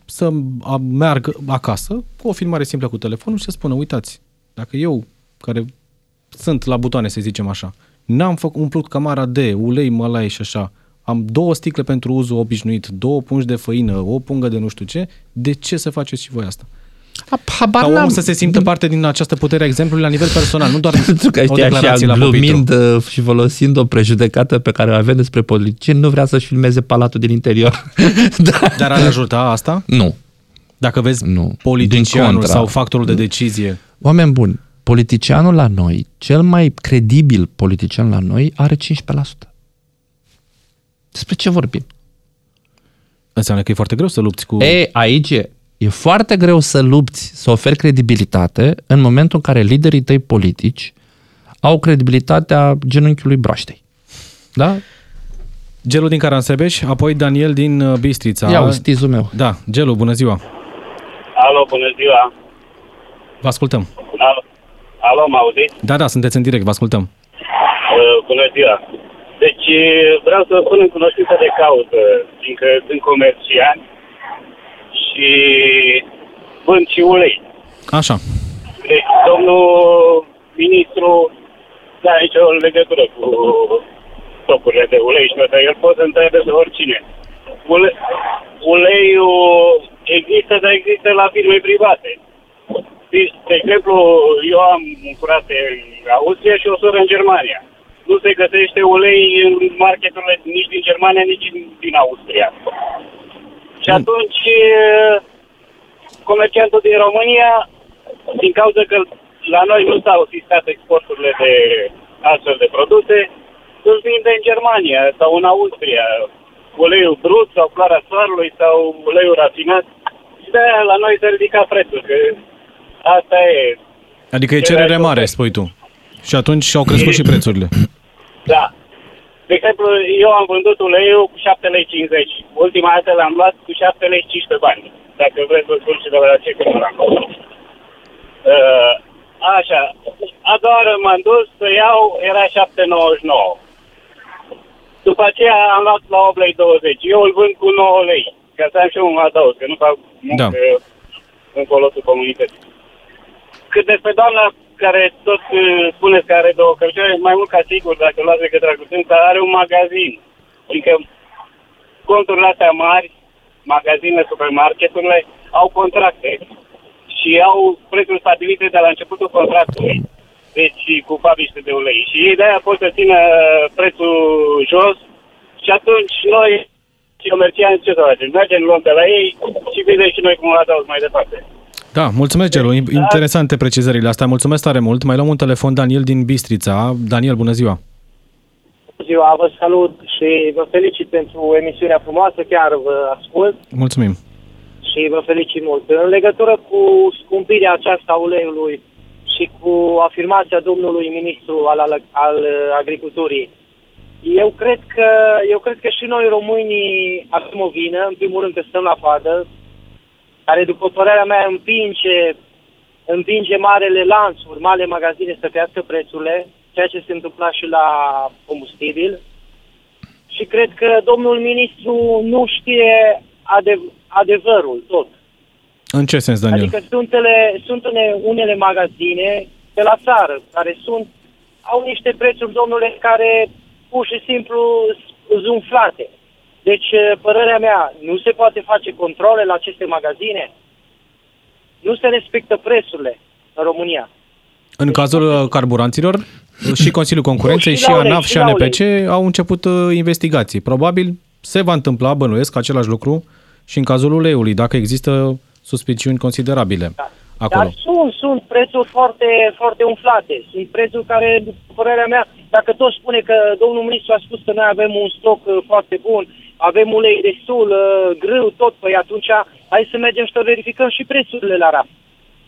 să a- meargă acasă cu o filmare simplă cu telefonul și să spună, uitați, dacă eu, care sunt la butoane, să zicem așa, n-am făcut umplut camara de ulei, mălai și așa, am două sticle pentru uzul obișnuit, două pungi de făină, o pungă de nu știu ce, de ce să faceți și voi asta? Habar Ca n-am. omul să se simtă parte din această putere a exemplului la nivel personal, nu doar *laughs* Pentru că o știi declarație așa, la pupitru. glumind uh, și folosind o prejudecată pe care o avem despre politicieni, nu vrea să-și filmeze palatul din interior. *laughs* da. Dar ar ajuta asta? Nu. Dacă vezi Nu. Din politicianul contra. sau factorul de decizie, Oameni buni, politicianul la noi, cel mai credibil politician la noi, are 15%. Despre ce vorbim? înseamnă că e foarte greu să lupți cu... E, aici e. E foarte greu să lupți, să oferi credibilitate în momentul în care liderii tăi politici au credibilitatea genunchiului broaștei. Da? Gelu din Caransebeș, apoi Daniel din uh, Bistrița. Ia uite, stizul meu. Da, Gelu, bună ziua. Alo, bună ziua. Vă ascultăm. Alo, alo mă auziți? Da, da, sunteți în direct, vă ascultăm. Uh, bună ziua. Deci vreau să vă pun în cunoștință de cauză, fiindcă sunt comercian și vând și ulei. Așa. Deci domnul ministru nu are nicio legătură cu stocurile de ulei și toate. El poate să întrebe de oricine. Ule, uleiul există, dar există la firme private. Deci, De exemplu, eu am un frate în Austria și o soră în Germania. Nu se găsește ulei în marketurile nici din Germania, nici din, din Austria. Și atunci, eh, comerciantul din România, din cauza că la noi nu s-au sistat exporturile de astfel de produse, îl vinde în Germania sau în Austria. Uleiul brut sau floarea soarelui sau uleiul rafinat. Și de aia la noi se ridica prețul, că asta e. Adică e cerere mare, spui tu. Și atunci au crescut *clears throat* și prețurile. Da. De exemplu, eu am vândut uleiul cu 7,50 lei. Ultima dată l-am luat cu 7 lei 15 bani. Dacă vreți să spun și de la ce când l-am luat. Uh, așa. A doua oară m-am dus să iau, era 7,99. După aceea am luat la 8 lei 20. Eu îl vând cu 9 lei. Ca să am și eu un adaos, că nu fac muncă Da. în folosul comunității. Cât despre doamna care tot uh, spuneți că are două cărcioare, mai mult ca sigur, dacă luați de către Agutința, are un magazin. Adică conturile astea mari, magazinele, supermarketurile, au contracte și au prețuri stabilite de la începutul contractului. Deci cu fabrice de ulei. Și ei de-aia pot să țină prețul jos și atunci noi comercianți, ce să facem? Mergem, luăm de la ei și vedem și noi cum o adaug mai departe. Da, mulțumesc, Gelu. Interesante precizările astea. Mulțumesc tare mult. Mai luăm un telefon, Daniel din Bistrița. Daniel, bună ziua! ziua, vă salut și vă felicit pentru emisiunea frumoasă, chiar vă ascult Mulțumim! și vă felicit mult. În legătură cu scumpirea aceasta a uleiului și cu afirmația domnului ministru al, al, al agriculturii, eu cred că eu cred că și noi românii avem o vină, în primul rând că stăm la fadă, care după părerea mea împinge, împinge marele lanțuri, marele magazine să crească prețurile, ceea ce se întâmpla și la combustibil. Și cred că domnul ministru nu știe adev- adevărul tot. În ce sens, Daniel? Adică sunt, ele, sunt unele, unele magazine de la țară care sunt au niște prețuri, domnule, care pur și simplu sunt umflate. Deci, părerea mea, nu se poate face controle la aceste magazine? Nu se respectă prețurile în România. În cazul uh, carburanților, și Consiliul Concurenței, Nu, și și la ulei, ANAF și și la ANPC au început uh, investigații. Probabil se va întâmpla, bănuiesc, același lucru și în cazul uleiului, dacă există suspiciuni considerabile acolo. Dar sunt, sunt prețuri foarte, foarte umflate. Sunt prețuri care, după părerea mea, dacă tot spune că domnul ministru a spus că noi avem un stoc uh, foarte bun, avem ulei destul, uh, grâu, tot, păi atunci hai să mergem și să verificăm și prețurile la raft.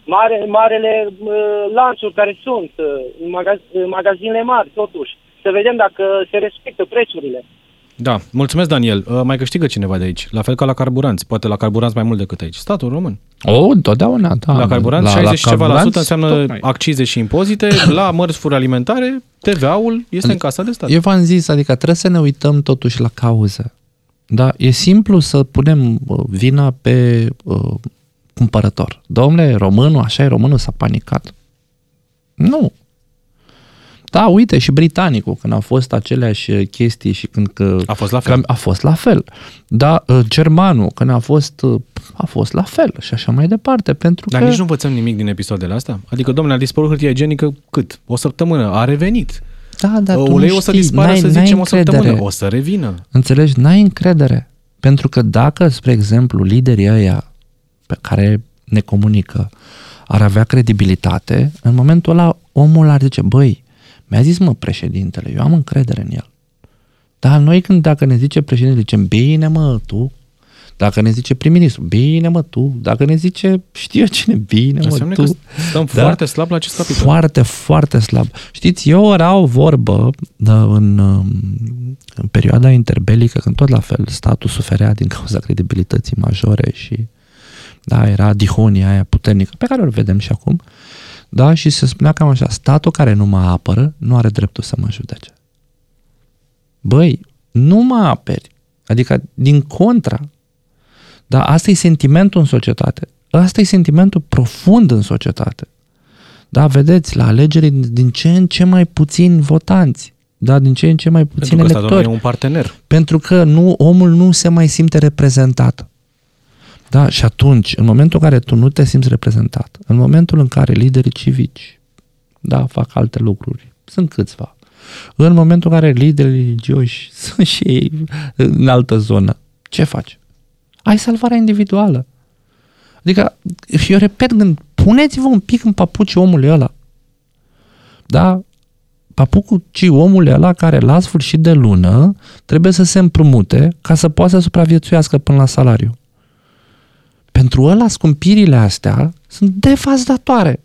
Mare, marele uh, lanțuri care sunt, uh, în magaz, uh, magazinele mari, totuși. Să vedem dacă se respectă prețurile. Da, mulțumesc, Daniel. Uh, Mai câștigă cineva de aici, la fel ca la carburanți. Poate la carburanți mai mult decât aici. Statul român. O, întotdeauna, da. La carburanți, 60 și ceva la carburanți, sută înseamnă tocmai. accize și impozite. *coughs* La mărfuri alimentare, TVA-ul este în casa de stat. Eu v-am zis, adică trebuie să ne uităm totuși la cauză. Da, e simplu să punem uh, vina pe uh, cumpărător. Domnule, românul, așa e, românul s-a panicat. Nu. Da, uite, și britanicul, când au fost aceleași uh, chestii și când... Că, A fost la fel. Că a fost la fel. Da, uh, germanul, când a fost, uh, a fost la fel și așa mai departe, pentru Dar că... nici nu învățăm nimic din episoadele astea. Adică, domnule, a dispărut hârtia igienică cât? O săptămână. A revenit. Da, dar tu Uleiul nu o să știi, dispară, n-ai- să n-ai zicem, o încredere. săptămână. O să revină. Înțelegi? N-ai încredere. Pentru că dacă, spre exemplu, liderii ăia pe care ne comunică ar avea credibilitate, în momentul ăla omul ar zice, băi, mi-a zis mă președintele, eu am încredere în el. Dar noi când dacă ne zice președintele, zicem, bine mă, tu, dacă ne zice prim-ministru, bine mă, tu, dacă ne zice, știu eu cine, bine mă, Înseamnă tu. că stăm foarte slab la acest capitol. Foarte, foarte slab. Știți, eu era o vorbă da, în, um, în perioada interbelică, când tot la fel statul suferea din cauza credibilității majore și da, era dihonia aia puternică, pe care o vedem și acum, da, și se spunea cam așa, statul care nu mă apără nu are dreptul să mă judece. Băi, nu mă aperi. Adică, din contra, da, asta e sentimentul în societate. Asta e sentimentul profund în societate. Da, vedeți, la alegeri din ce în ce mai puțini votanți. Da, din ce în ce mai puțini Pentru că statul electori. e un partener. Pentru că nu, omul nu se mai simte reprezentat. Da, și atunci, în momentul în care tu nu te simți reprezentat, în momentul în care liderii civici, da, fac alte lucruri, sunt câțiva, în momentul în care liderii religioși *laughs* sunt și ei în altă zonă, ce faci? Ai salvarea individuală. Adică, eu repet, gând, puneți-vă un pic în papucii omului ăla. Da? Papucii omului ăla care la sfârșit de lună trebuie să se împrumute ca să poată să supraviețuiască până la salariu. Pentru ăla scumpirile astea sunt devastatoare.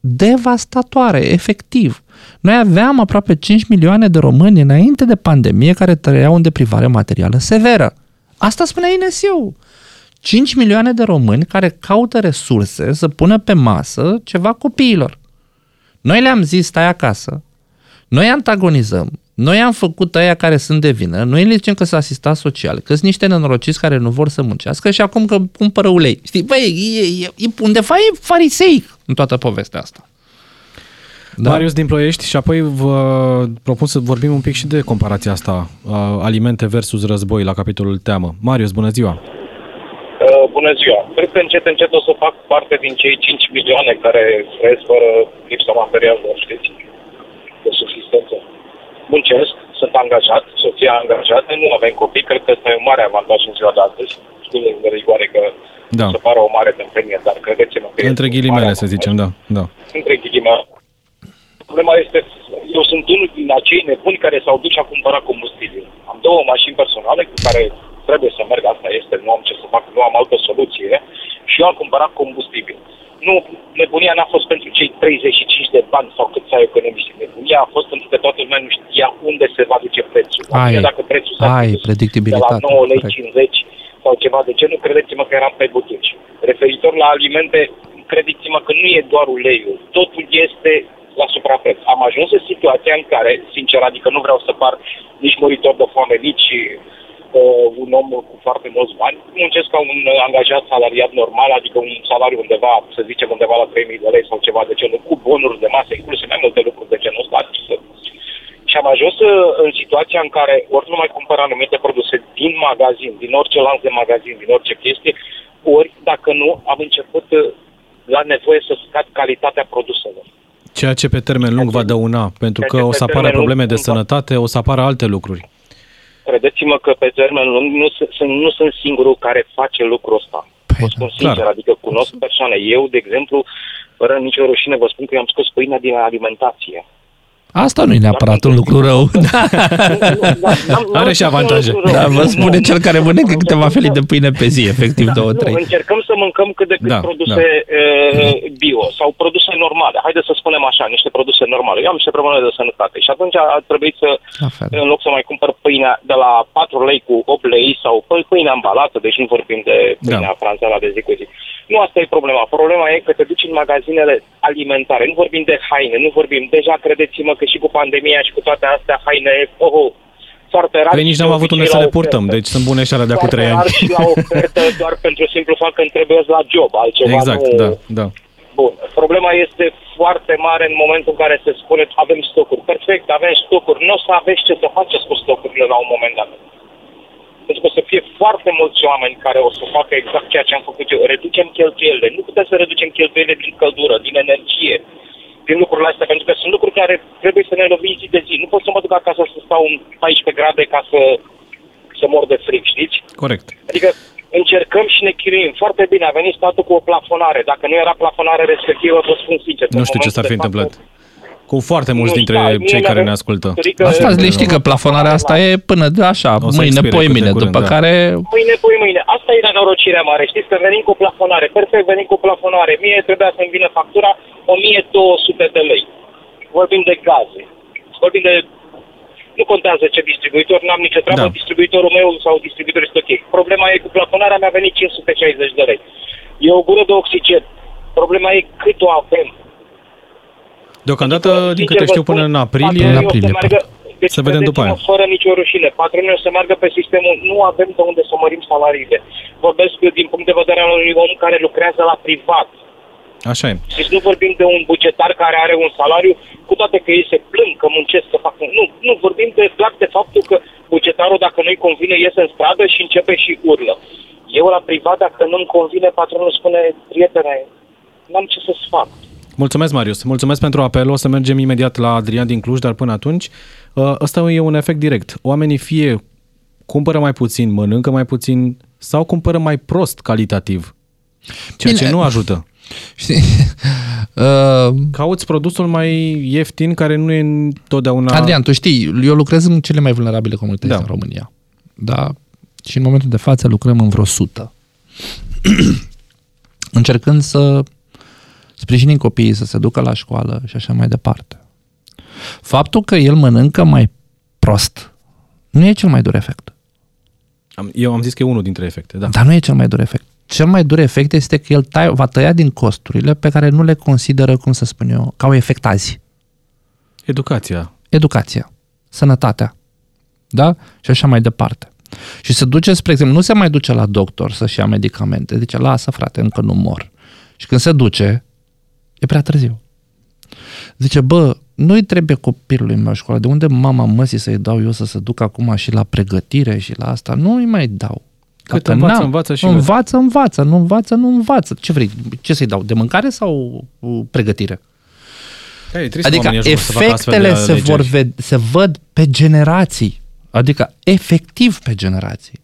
Devastatoare, efectiv. Noi aveam aproape 5 milioane de români înainte de pandemie care trăiau în deprivare materială severă. Asta spunea INSU. 5 milioane de români care caută resurse să pună pe masă ceva copiilor. Noi le-am zis stai acasă, noi antagonizăm, noi am făcut aia care sunt de vină, noi le zicem că sunt asistat social, că sunt niște nenorociți care nu vor să muncească și acum că cumpără ulei. Știi, băi, e, e, e, undeva e fariseic în toată povestea asta. Da. Marius din Ploiești și apoi vă propun să vorbim un pic și de comparația asta, uh, alimente versus război la capitolul teamă. Marius, bună ziua! Uh, bună ziua! Cred că încet, încet o să fac parte din cei 5 milioane care trăiesc fără lipsa materială, știți, de subsistență. Muncesc, sunt angajat, soția angajată, nu avem copii, cred că este un mare avantaj în ziua de astăzi. Știu de rigoare că Da. se pare o mare tâmpenie, dar credeți-mă că Între este un ghilimele, mare să zicem, da. da. între ghilimele. Problema este, eu sunt unul din acei nebuni care s-au dus și a cumpărat combustibil. Am două mașini personale cu care trebuie să merg, asta este, nu am ce să fac, nu am altă soluție și eu am cumpărat combustibil. Nu, nebunia n-a fost pentru cei 35 de bani sau cât ai economisit. Nebunia a fost pentru că toată lumea nu știa unde se va duce prețul. La Ai, mine, dacă prețul s-a ai, dus de la predictibilitate, 9 lei corect. 50 sau ceva de genul, credeți-mă că eram pe butuci. Referitor la alimente, credeți-mă că nu e doar uleiul. Totul este la suprapreț. Am ajuns în situația în care, sincer, adică nu vreau să par nici muritor de foame, nici uh, un om cu foarte mulți bani. Muncesc ca un uh, angajat salariat normal, adică un salariu undeva, să zicem, undeva la 3.000 de lei sau ceva de genul, cu bonuri de masă, incluse mai multe lucruri de genul ăsta. Să- Și am ajuns uh, în situația în care ori nu mai cumpăr anumite produse din magazin, din orice lanț de magazin, din orice chestie, ori, dacă nu, am început uh, la nevoie să scad calitatea produselor. Ceea ce pe termen lung va dăuna, pentru Ceea că ce o pe să apară termen lung probleme de cumva- sănătate, o să apară alte lucruri. Credeți-mă că pe termen lung nu sunt, sunt- nu sunt singurul care face lucrul ăsta. Vă spun sincer, clar. adică cunosc persoane. Eu, de exemplu, fără nicio rușine, vă spun că eu am scos pâinea din alimentație. Asta nu e neapărat un lucru rău. *laughs* Are și avantaje. Da, vă spune cel care mănâncă câteva felii de pâine pe zi, efectiv două, Nu, trei. încercăm să mâncăm cât de cât Da, produse uh, bio sau produse normale. Haideți să spunem așa, niște produse normale. Eu am niște probleme de sănătate și atunci a trebuit să, La fel. în loc să mai cumpăr pâinea de la 4 lei cu 8 lei sau păi, pâine ambalată, deci nu vorbim de pâinea Da. franțala de zi cu zi. Nu asta e problema. Problema e că te duci în magazinele alimentare. Nu vorbim de haine, nu vorbim. Deja credeți-mă că și cu pandemia și cu toate astea, haine, oh, oh foarte rar. Păi nici și n-am de avut unde obicei să la le purtăm, ofertă. deci sunt bune și alea de acum Foarte trei rar ani. și la ofertă *laughs* doar pentru simplu fapt că îmi trebuie la job, altceva Exact, nu... da, da. Bun. Problema este foarte mare în momentul în care se spune avem stocuri. Perfect, avem stocuri. Nu o să aveți ce să faceți cu stocurile la un moment dat. Pentru că o să fie foarte mulți oameni care o să facă exact ceea ce am făcut eu. Reducem cheltuielile. Nu putem să reducem cheltuielile din căldură, din energie, din lucrurile astea, pentru că sunt lucruri care trebuie să ne lovim zi de zi. Nu pot să mă duc acasă să stau în 14 grade ca să, să mor de frig, știți? Corect. Adică încercăm și ne chinuim. Foarte bine, a venit statul cu o plafonare. Dacă nu era plafonare respectivă, vă spun sincer. Nu în știu ce momentul s-ar fi de față, întâmplat. Cu foarte mulți nu dintre știu, mie cei care mi-avem- ne ascultă. Adică- Asta Asta le știi că plafonarea asta e până de așa, O să mâine, expire poi cât de mine, curând, după da. care Mâine, pui mâine. Asta e nenorocirea mare. Știți că venim cu plafonare. Perfect, venim cu plafonare. Mie trebuia să-mi vină factura 1200 de lei. Vorbim de gaze. Vorbim de... Nu contează ce distribuitor, n-am nicio treabă, Da. distribuitorul meu sau distribuitorul este ok. Problema e cu plafonarea, mi-a venit 560 de lei. E o gură de oxigen. Problema e cât o avem. Deocamdată, din Sincer câte vă știu, până spun, în aprilie, patronii o aprilie, să meargă, deci Să vedem după credeți-mă, aia. Fără nicio rușine. Patronii o să meargă pe sistemul. Nu avem de unde să mărim salariile. Vorbesc din punct de vedere al unui om care lucrează la privat. așa e. Deci nu vorbim de un bugetar care are un salariu, cu toate că ei se plâng că muncesc să facă. Nu, nu vorbim de, doar de faptul că bugetarul, dacă nu-i convine, iese în stradă și începe și urlă. Eu la privat, dacă nu-mi convine, patronul spune, prietene, n-am ce să-ți fac. Mulțumesc, Marius. Mulțumesc pentru apel. O să mergem imediat la Adrian din Cluj, dar până atunci, ă, ăsta e un efect direct. Oamenii fie cumpără mai puțin, mănâncă mai puțin sau cumpără mai prost calitativ. Ceea Bine. ce nu ajută. știi, *laughs* uh, Cauți produsul mai ieftin care nu e întotdeauna... Adrian, tu știi, eu lucrez în cele mai vulnerabile comunități Da. în România. Da? Și în momentul de față lucrăm în vreo sută. *clears throat* Încercând să sprijinim copiii să se ducă la școală și așa mai departe. Faptul că el mănâncă mai prost nu e cel mai dur efect. Am- Eu am zis că e unul dintre efecte, da. Dar nu e cel mai dur efect. Cel mai dur efect este că el tai, va tăia din costurile pe care nu le consideră, cum să spun eu, ca o efect azi. Educația. educația, sănătatea, da? Și așa mai departe. Și se duce, spre exemplu, nu se mai duce la doctor să-și ia medicamente, zice, lasă frate, încă nu mor. Și când se duce, e prea târziu. Zice, bă, nu-i trebuie copilului meu școală, de unde mama măsii să-i dau eu să se ducă acum și la pregătire și la asta? Nu îi mai dau. Cât Dacă învață, n-am- învață și Învață, învață, nu învață, nu învață. Ce vrei? Ce să-i dau? De mâncare sau uh, pregătire? Hey, trebuie să Adică oamenii ajungă să facă astfel efectele de se, vor alegeri. ved- se văd pe generații. Adică efectiv pe generații.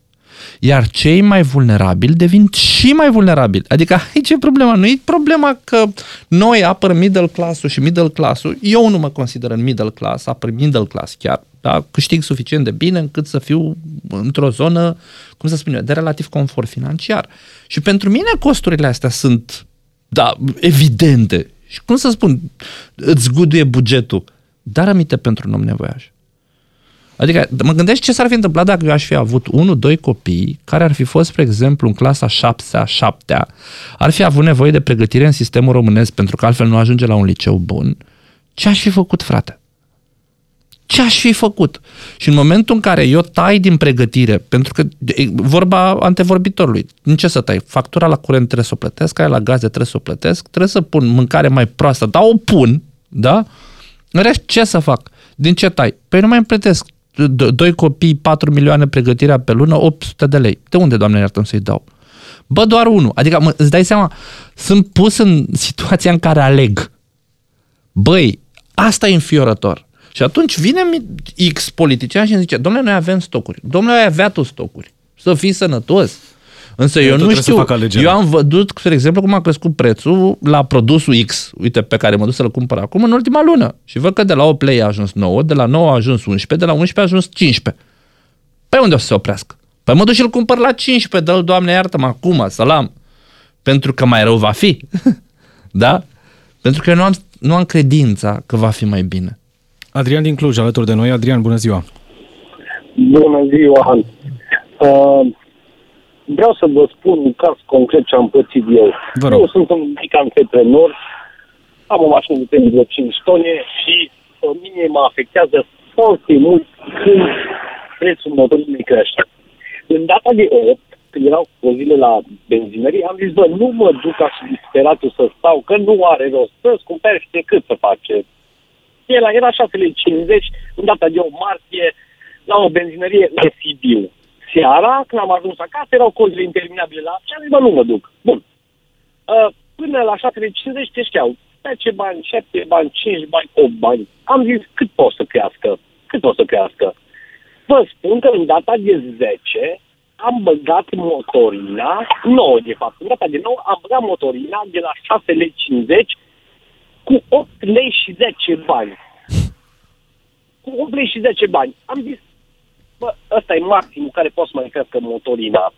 Iar cei mai vulnerabili devin și mai vulnerabili. Adică aici e problema. Nu e problema că noi apăr middle class-ul și middle class-ul. Eu nu mă consider în middle class, apăr middle class chiar. Da? Câștig suficient de bine încât să fiu într-o zonă, cum să spun eu, de relativ confort financiar. Și pentru mine costurile astea sunt, da, evidente. Și cum să spun, îți zguduie bugetul. Dar aminte pentru un om nevoiaș. Adică mă gândesc ce s-ar fi întâmplat dacă eu aș fi avut unul, doi copii care ar fi fost, spre exemplu, în clasa 7 7 ar fi avut nevoie de pregătire în sistemul românesc pentru că altfel nu ajunge la un liceu bun. Ce aș fi făcut, frate? Ce aș fi făcut? Și în momentul în care eu tai din pregătire, pentru că e vorba antevorbitorului, în ce să tai? Factura la curent trebuie să o plătesc, care la gaze trebuie să o plătesc, trebuie să pun mâncare mai proastă, dar o pun, da? În rest, ce să fac? Din ce tai? Păi nu mai îmi plătesc do- doi copii, 4 milioane pregătirea pe lună, 800 de lei. De unde, doamne iartă să-i dau? Bă, doar unul. Adică, mă, îți dai seama, sunt pus în *laughs* situația în care aleg. Băi, asta e înfiorător. Și atunci vine mi- X politician și îmi zice, domnule, noi avem stocuri. Domnule, ai avea tu stocuri. Să fii sănătos. Însă eu, Eu eu tot nu trebuie să știu, fac alegerea. eu am văzut, spre exemplu, cum a crescut prețul la produsul X, uite, pe care mă duc să-l cumpăr acum în ultima lună. Și văd că de la 8 lei a ajuns 9, de la 9 a ajuns 11, de la 11 a ajuns 15. Păi unde o să se oprească? Păi mă duc și îl cumpăr la 15, dă-l, Doamne, iartă-mă, acum, salam. Pentru că mai rău va fi. *laughs* da? Pentru că eu nu am, nu am credința că va fi mai bine. Adrian din Cluj, alături de noi. Adrian, bună ziua! Bună ziua, An. Uh, vreau să vă spun un caz concret ce am pățit eu. Vă rog. Eu sunt un mic antreprenor, am o mașină de 3,5 tone și pe mine mă afectează foarte mult când prețul motorinei crește. În data de 8, când erau o zile la benzinărie, am zis, bă, nu mă duc ca disperatul să stau, că nu are rost, să-ți cumperi și de cât să face. Era, era 6,50 lei în data de 8 martie, la o benzinărie în Sibiu. Seara, când am ajuns acasă, erau cozile interminabile la și am zis, bă, nu mă duc. Bun. Uh, până la 7,50 te știau 10 bani, 7 bani, 5 bani, 8 bani. Am zis, cât pot să crească? Cât pot să crească? Vă spun că în data de 10 am băgat motorina, 9 de fapt, în data de 9 am băgat motorina de la 6,50 lei cu 8 lei și 10 bani. Cu 8 lei și 10 bani. Am zis, bă, ăsta e maximul care poți să mai crească motorina.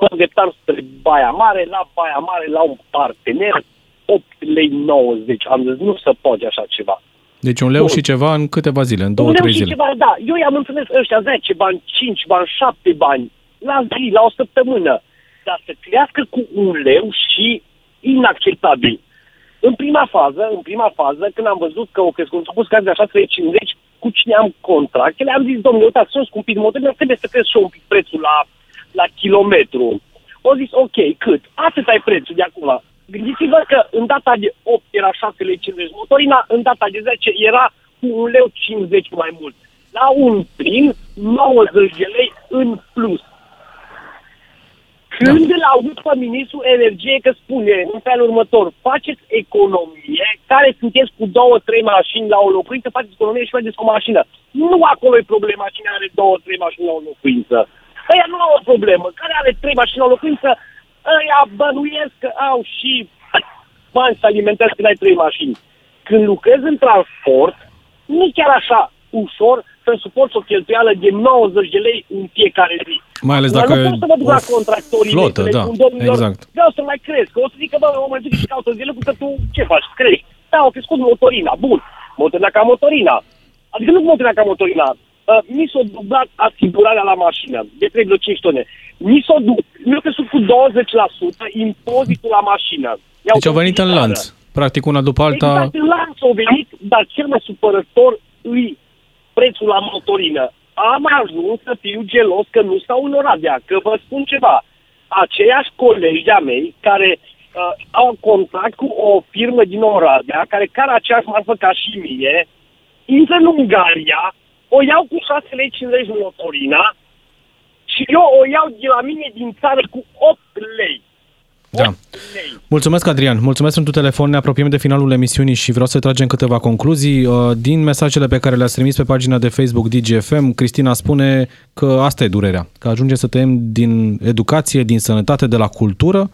Mă îndreptam spre Baia Mare, la Baia Mare, la un partener, 8 lei 90. Am zis, nu se poate așa ceva. Deci un leu Bun. și ceva în câteva zile, în Un două, leu trei și zile. ceva, da. Eu i-am înțeles ăștia 10 bani, 5 bani, 7 bani, la zi, la o săptămână. Dar să crească cu un leu și inacceptabil. În prima fază, în prima fază, când am văzut că o crescut, au pus de așa 350, cu cine am contract, le-am zis, domnule, uitați, sunt scumpit motorile, trebuie să cresc și eu un pic prețul la, la kilometru. Au zis, ok, cât? Atât ai prețul de acum. Gândiți-vă că în data de 8 era 6 lei 50 motorina, în data de 10 era cu 1 leu 50 mai mult. La un plin, 90 de lei în plus. Când îl aud pe ministrul energie că spune în felul următor, faceți economie, care sunteți cu două, trei mașini la o locuință, faceți economie și faceți o mașină. Nu acolo e problema cine are două, trei mașini la o locuință. Ăia nu au o problemă. Care are trei mașini la o locuință, ăia bănuiesc că au și bani să alimentează când ai trei mașini. Când lucrezi în transport, nu e chiar așa ușor să suporți o cheltuială de 90 de lei în fiecare zi. Mai ales Dar dacă nu pot să mă duc o la contractorii mei, flotă, să le da, spun, domnilor, exact. Vreau să mai cresc. O să zică, bă, o mai duc și caută zile, că tu ce faci? Crești. Da, au crescut motorina. Bun. Motorina ca motorina. Adică nu motorina ca motorina. Uh, mi s-a dublat asigurarea la mașină de 3,5 tone. Mi s-a du- mi-a crescut cu 20% impozitul la mașină. I-au Deci au venit în dat lanț. Practic una după alta. Exact, în lanț au venit, dar cel mai supărător îi prețul la motorină. Am ajuns să fiu gelos că nu s-au în Oradea, că vă spun ceva. Aceiași colegi de-a mei care uh, au contract cu o firmă din Oradea, care care aceeași marfă ca și mie, intră în Ungaria, o iau cu 6 lei 50 motorina și eu o iau de la mine din țară cu 8 lei. Da. 8 Mulțumesc, Adrian. Mulțumesc pentru telefon. Ne apropiem de finalul emisiunii și vreau să tragem câteva concluzii. Uh, Din mesajele pe care le-ați trimis pe pagina de Facebook DGFM, Cristina spune că asta e durerea, că ajunge să tăiem din educație, din sănătate, de la cultură.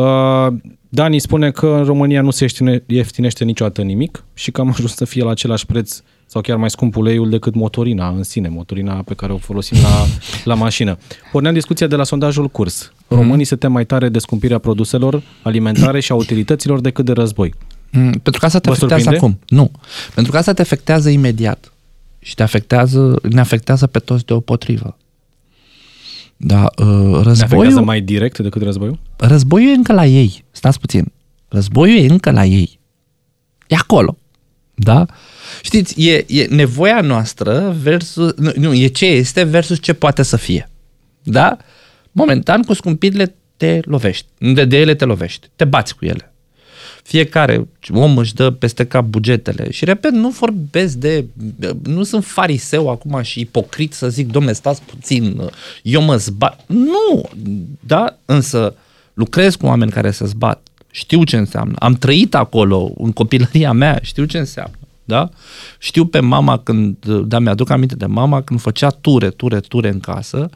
Uh, Dani spune că în România nu se ieftine- ieftinește niciodată nimic și că am ajuns să fie la același preț sau chiar mai scump uleiul decât motorina în sine, motorina pe care o folosim la, la mașină. Porneam discuția de la sondajul curs. Românii se tem mai tare de scumpirea produselor alimentare și a utilităților decât de război. Mm, Pentru că asta te Vă afectează surprinde? acum. Nu. Pentru că asta te afectează imediat. Și te afectează, ne afectează pe toți deopotrivă. Da, uh, Ne afectează războiul, mai direct decât războiul? războiul e încă la ei. Stați puțin. Războiul e încă la ei. E acolo. Da? Știți, e, e nevoia noastră versus... Nu, nu, e ce este versus ce poate să fie. Da? Momentan, cu scumpirile te lovești. De, de ele te lovești. Te bați cu ele. Fiecare om își dă peste cap bugetele. Și repet, nu vorbesc de... Nu sunt fariseu acum și ipocrit să zic, domne, stați puțin, eu mă zbat. Nu! Da? Însă lucrez cu oameni care se zbat. Știu ce înseamnă. Am trăit acolo în copilăria mea. Știu ce înseamnă. Da? Știu pe mama când, da, mi-aduc aminte de mama când făcea ture, ture, ture în casă,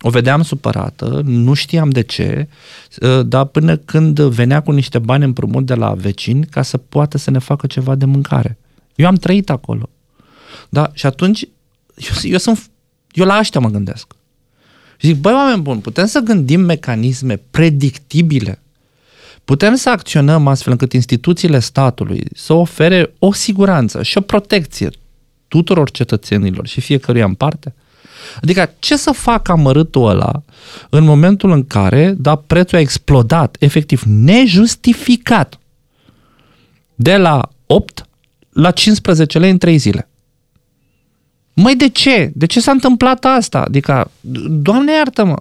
o vedeam supărată, nu știam de ce, dar până când venea cu niște bani împrumut de la vecini ca să poată să ne facă ceva de mâncare. Eu am trăit acolo. Da? Și atunci, eu, eu sunt, eu la ăștia mă gândesc. Și zic, băi, oameni buni, putem să gândim mecanisme predictibile Putem să acționăm astfel încât instituțiile statului să ofere o siguranță și o protecție tuturor cetățenilor și fiecăruia în parte? Adică ce să facă amărâtul ăla în momentul în care da, prețul a explodat, efectiv nejustificat, de la 8 la 15 lei în 3 zile? Măi, de ce? De ce s-a întâmplat asta? Adică, Doamne iartă-mă,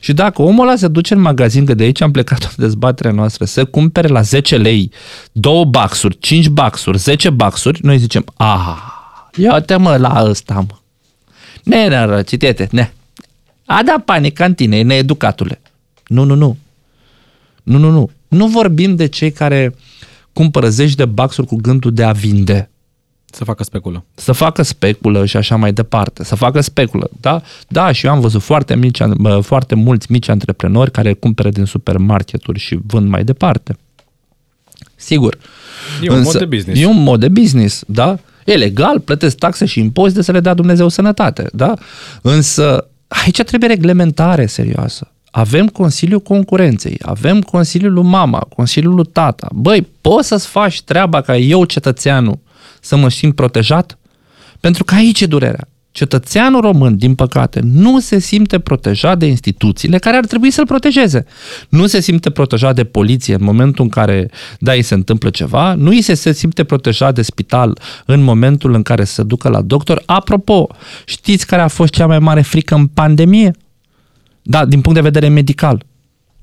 și dacă omul ăla se duce în magazin, că de aici am plecat o dezbaterea noastră, să cumpere la 10 lei 2 baxuri, 5 baxuri, 10 baxuri, noi zicem, ah, ia-te mă la ăsta, mă. Ne, ne, răcitete, ne. A da panică în tine, needucatule. Nu, nu, nu. Nu, nu, nu. Nu vorbim de cei care cumpără zeci de baxuri cu gândul de a vinde Să facă speculă. să facă speculă și așa mai departe, să facă speculă, da? Da, și eu am văzut foarte, mici, bă, foarte mulți mici antreprenori care cumpără din supermarketuri și vând mai departe. Sigur. E un mod de business. E un mod de business, da? E legal, plătesc taxe și impozite să le dea Dumnezeu sănătate, da? Însă aici trebuie reglementare serioasă. Avem Consiliul Concurenței, avem Consiliul lui Mama, Consiliul lui Tata. Băi, poți să-ți faci treaba ca eu, cetățeanul, să mă simt protejat? Pentru că aici e durerea. Cetățeanul român, din păcate, nu se simte protejat de instituțiile care ar trebui să-l protejeze. Nu se simte protejat de poliție în momentul în care, da, îi se întâmplă ceva, nu îi se, se simte protejat de spital în momentul în care se ducă la doctor. Apropo, știți care a fost cea mai mare frică în pandemie? Da, din punct de vedere medical.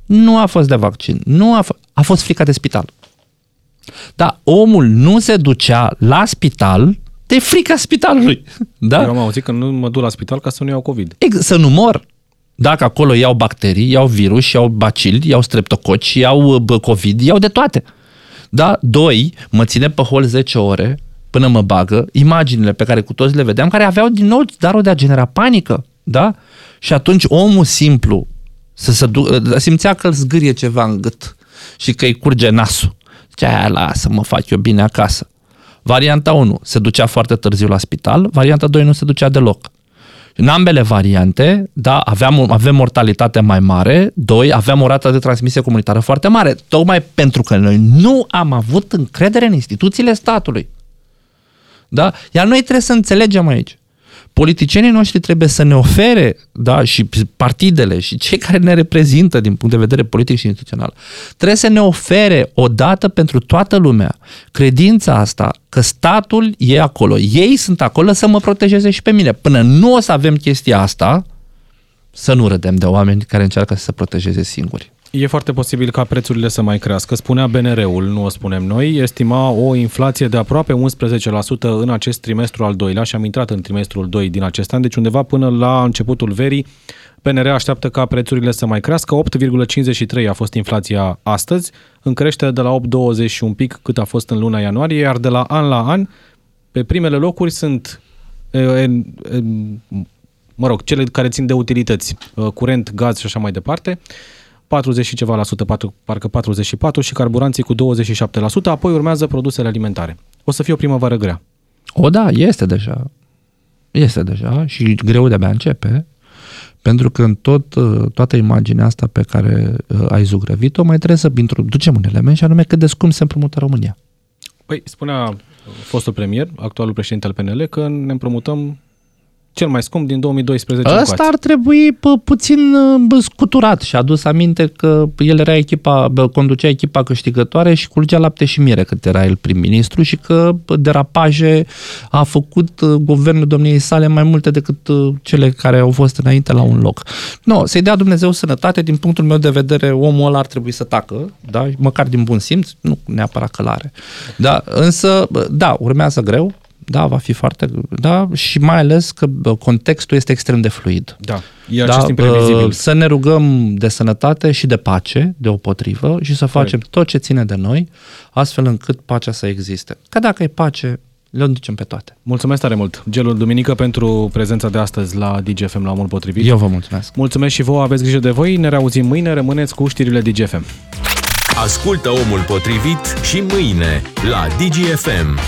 Nu a fost de vaccin, nu a, f- a fost frica de spital. Da, omul nu se ducea la spital de frica spitalului. *laughs* Da? Eu am auzit că nu mă duc la spital ca să nu iau COVID. Ex- să nu mor. Dacă acolo iau bacterii, iau virus, iau bacili, iau streptococi, iau bă, COVID, iau de toate. Da? Doi, mă ține pe hol 10 ore până mă bagă, imaginile pe care cu toți le vedeam, care aveau din nou darul de a genera panică. Da? Și atunci omul simplu să se du- simțea că îl zgârie ceva în gât și că îi curge nasul. Zicea, aia, lasă, mă fac eu bine acasă. Varianta 1 se ducea foarte târziu la spital, varianta 2 nu se ducea deloc. În ambele variante, da, aveam, avem mortalitate mai mare, doi, aveam o rată de transmisie comunitară foarte mare, tocmai pentru că noi nu am avut încredere în instituțiile statului. Da? Iar noi trebuie să înțelegem aici. Politicienii noștri trebuie să ne ofere, da, și partidele și cei care ne reprezintă din punct de vedere politic și instituțional, trebuie să ne ofere odată pentru toată lumea credința asta că statul e acolo. Ei sunt acolo să mă protejeze și pe mine. Până nu o să avem chestia asta, să nu râdem de oameni care încearcă să se protejeze singuri. E foarte posibil ca prețurile să mai crească. Spunea BNR-ul, nu o spunem noi, estima o inflație de aproape 11% în acest trimestru al doilea și am intrat în trimestrul 2 din acest an, deci undeva până la începutul verii PNR așteaptă ca prețurile să mai crească. 8,53 a fost inflația astăzi, în creștere de la 8,20 și un pic cât a fost în luna ianuarie, iar de la an la an, pe primele locuri sunt e, e, e, mă rog, cele care țin de utilități, curent, gaz și așa mai departe. 40 și ceva la sută, parcă 44 și carburanții cu 27%, apoi urmează produsele alimentare. O să fie o primăvară grea. O, da, este deja. Este deja și greu de-abia începe. Pentru că în tot, toată imaginea asta pe care uh, ai zugrăvit-o, mai trebuie să introducem un element și anume cât de scump se împrumută România. Păi, spunea fostul premier, actualul președinte al PNL, că ne împrumutăm cel mai scump din 2012 Ăsta încoace. ar trebui pă, puțin bă, scuturat și a adus aminte că el era echipa, bă, conducea echipa câștigătoare și culgea lapte și miere cât era el prim-ministru și că bă, derapaje a făcut uh, guvernul domniei sale mai multe decât uh, cele care au fost înainte la un loc. Nu, no, să-i dea Dumnezeu sănătate, din punctul meu de vedere, omul ăla ar trebui să tacă, da? măcar din bun simț, nu neapărat călare. Da? Însă, da, urmează greu, da, va fi foarte... Da, și mai ales că contextul este extrem de fluid. Da, e da, acest imprevizibil. Să ne rugăm de sănătate și de pace, de o potrivă, și să facem Corect. tot ce ține de noi, astfel încât pacea să existe. Că dacă e pace, le ducem pe toate. Mulțumesc tare mult, Gelul Duminică, pentru prezența de astăzi la DGFM la omul potrivit. Eu vă mulțumesc. Mulțumesc și vouă, aveți grijă de voi, ne reauzim mâine, rămâneți cu știrile DGFM. Ascultă omul potrivit și mâine la DGFM.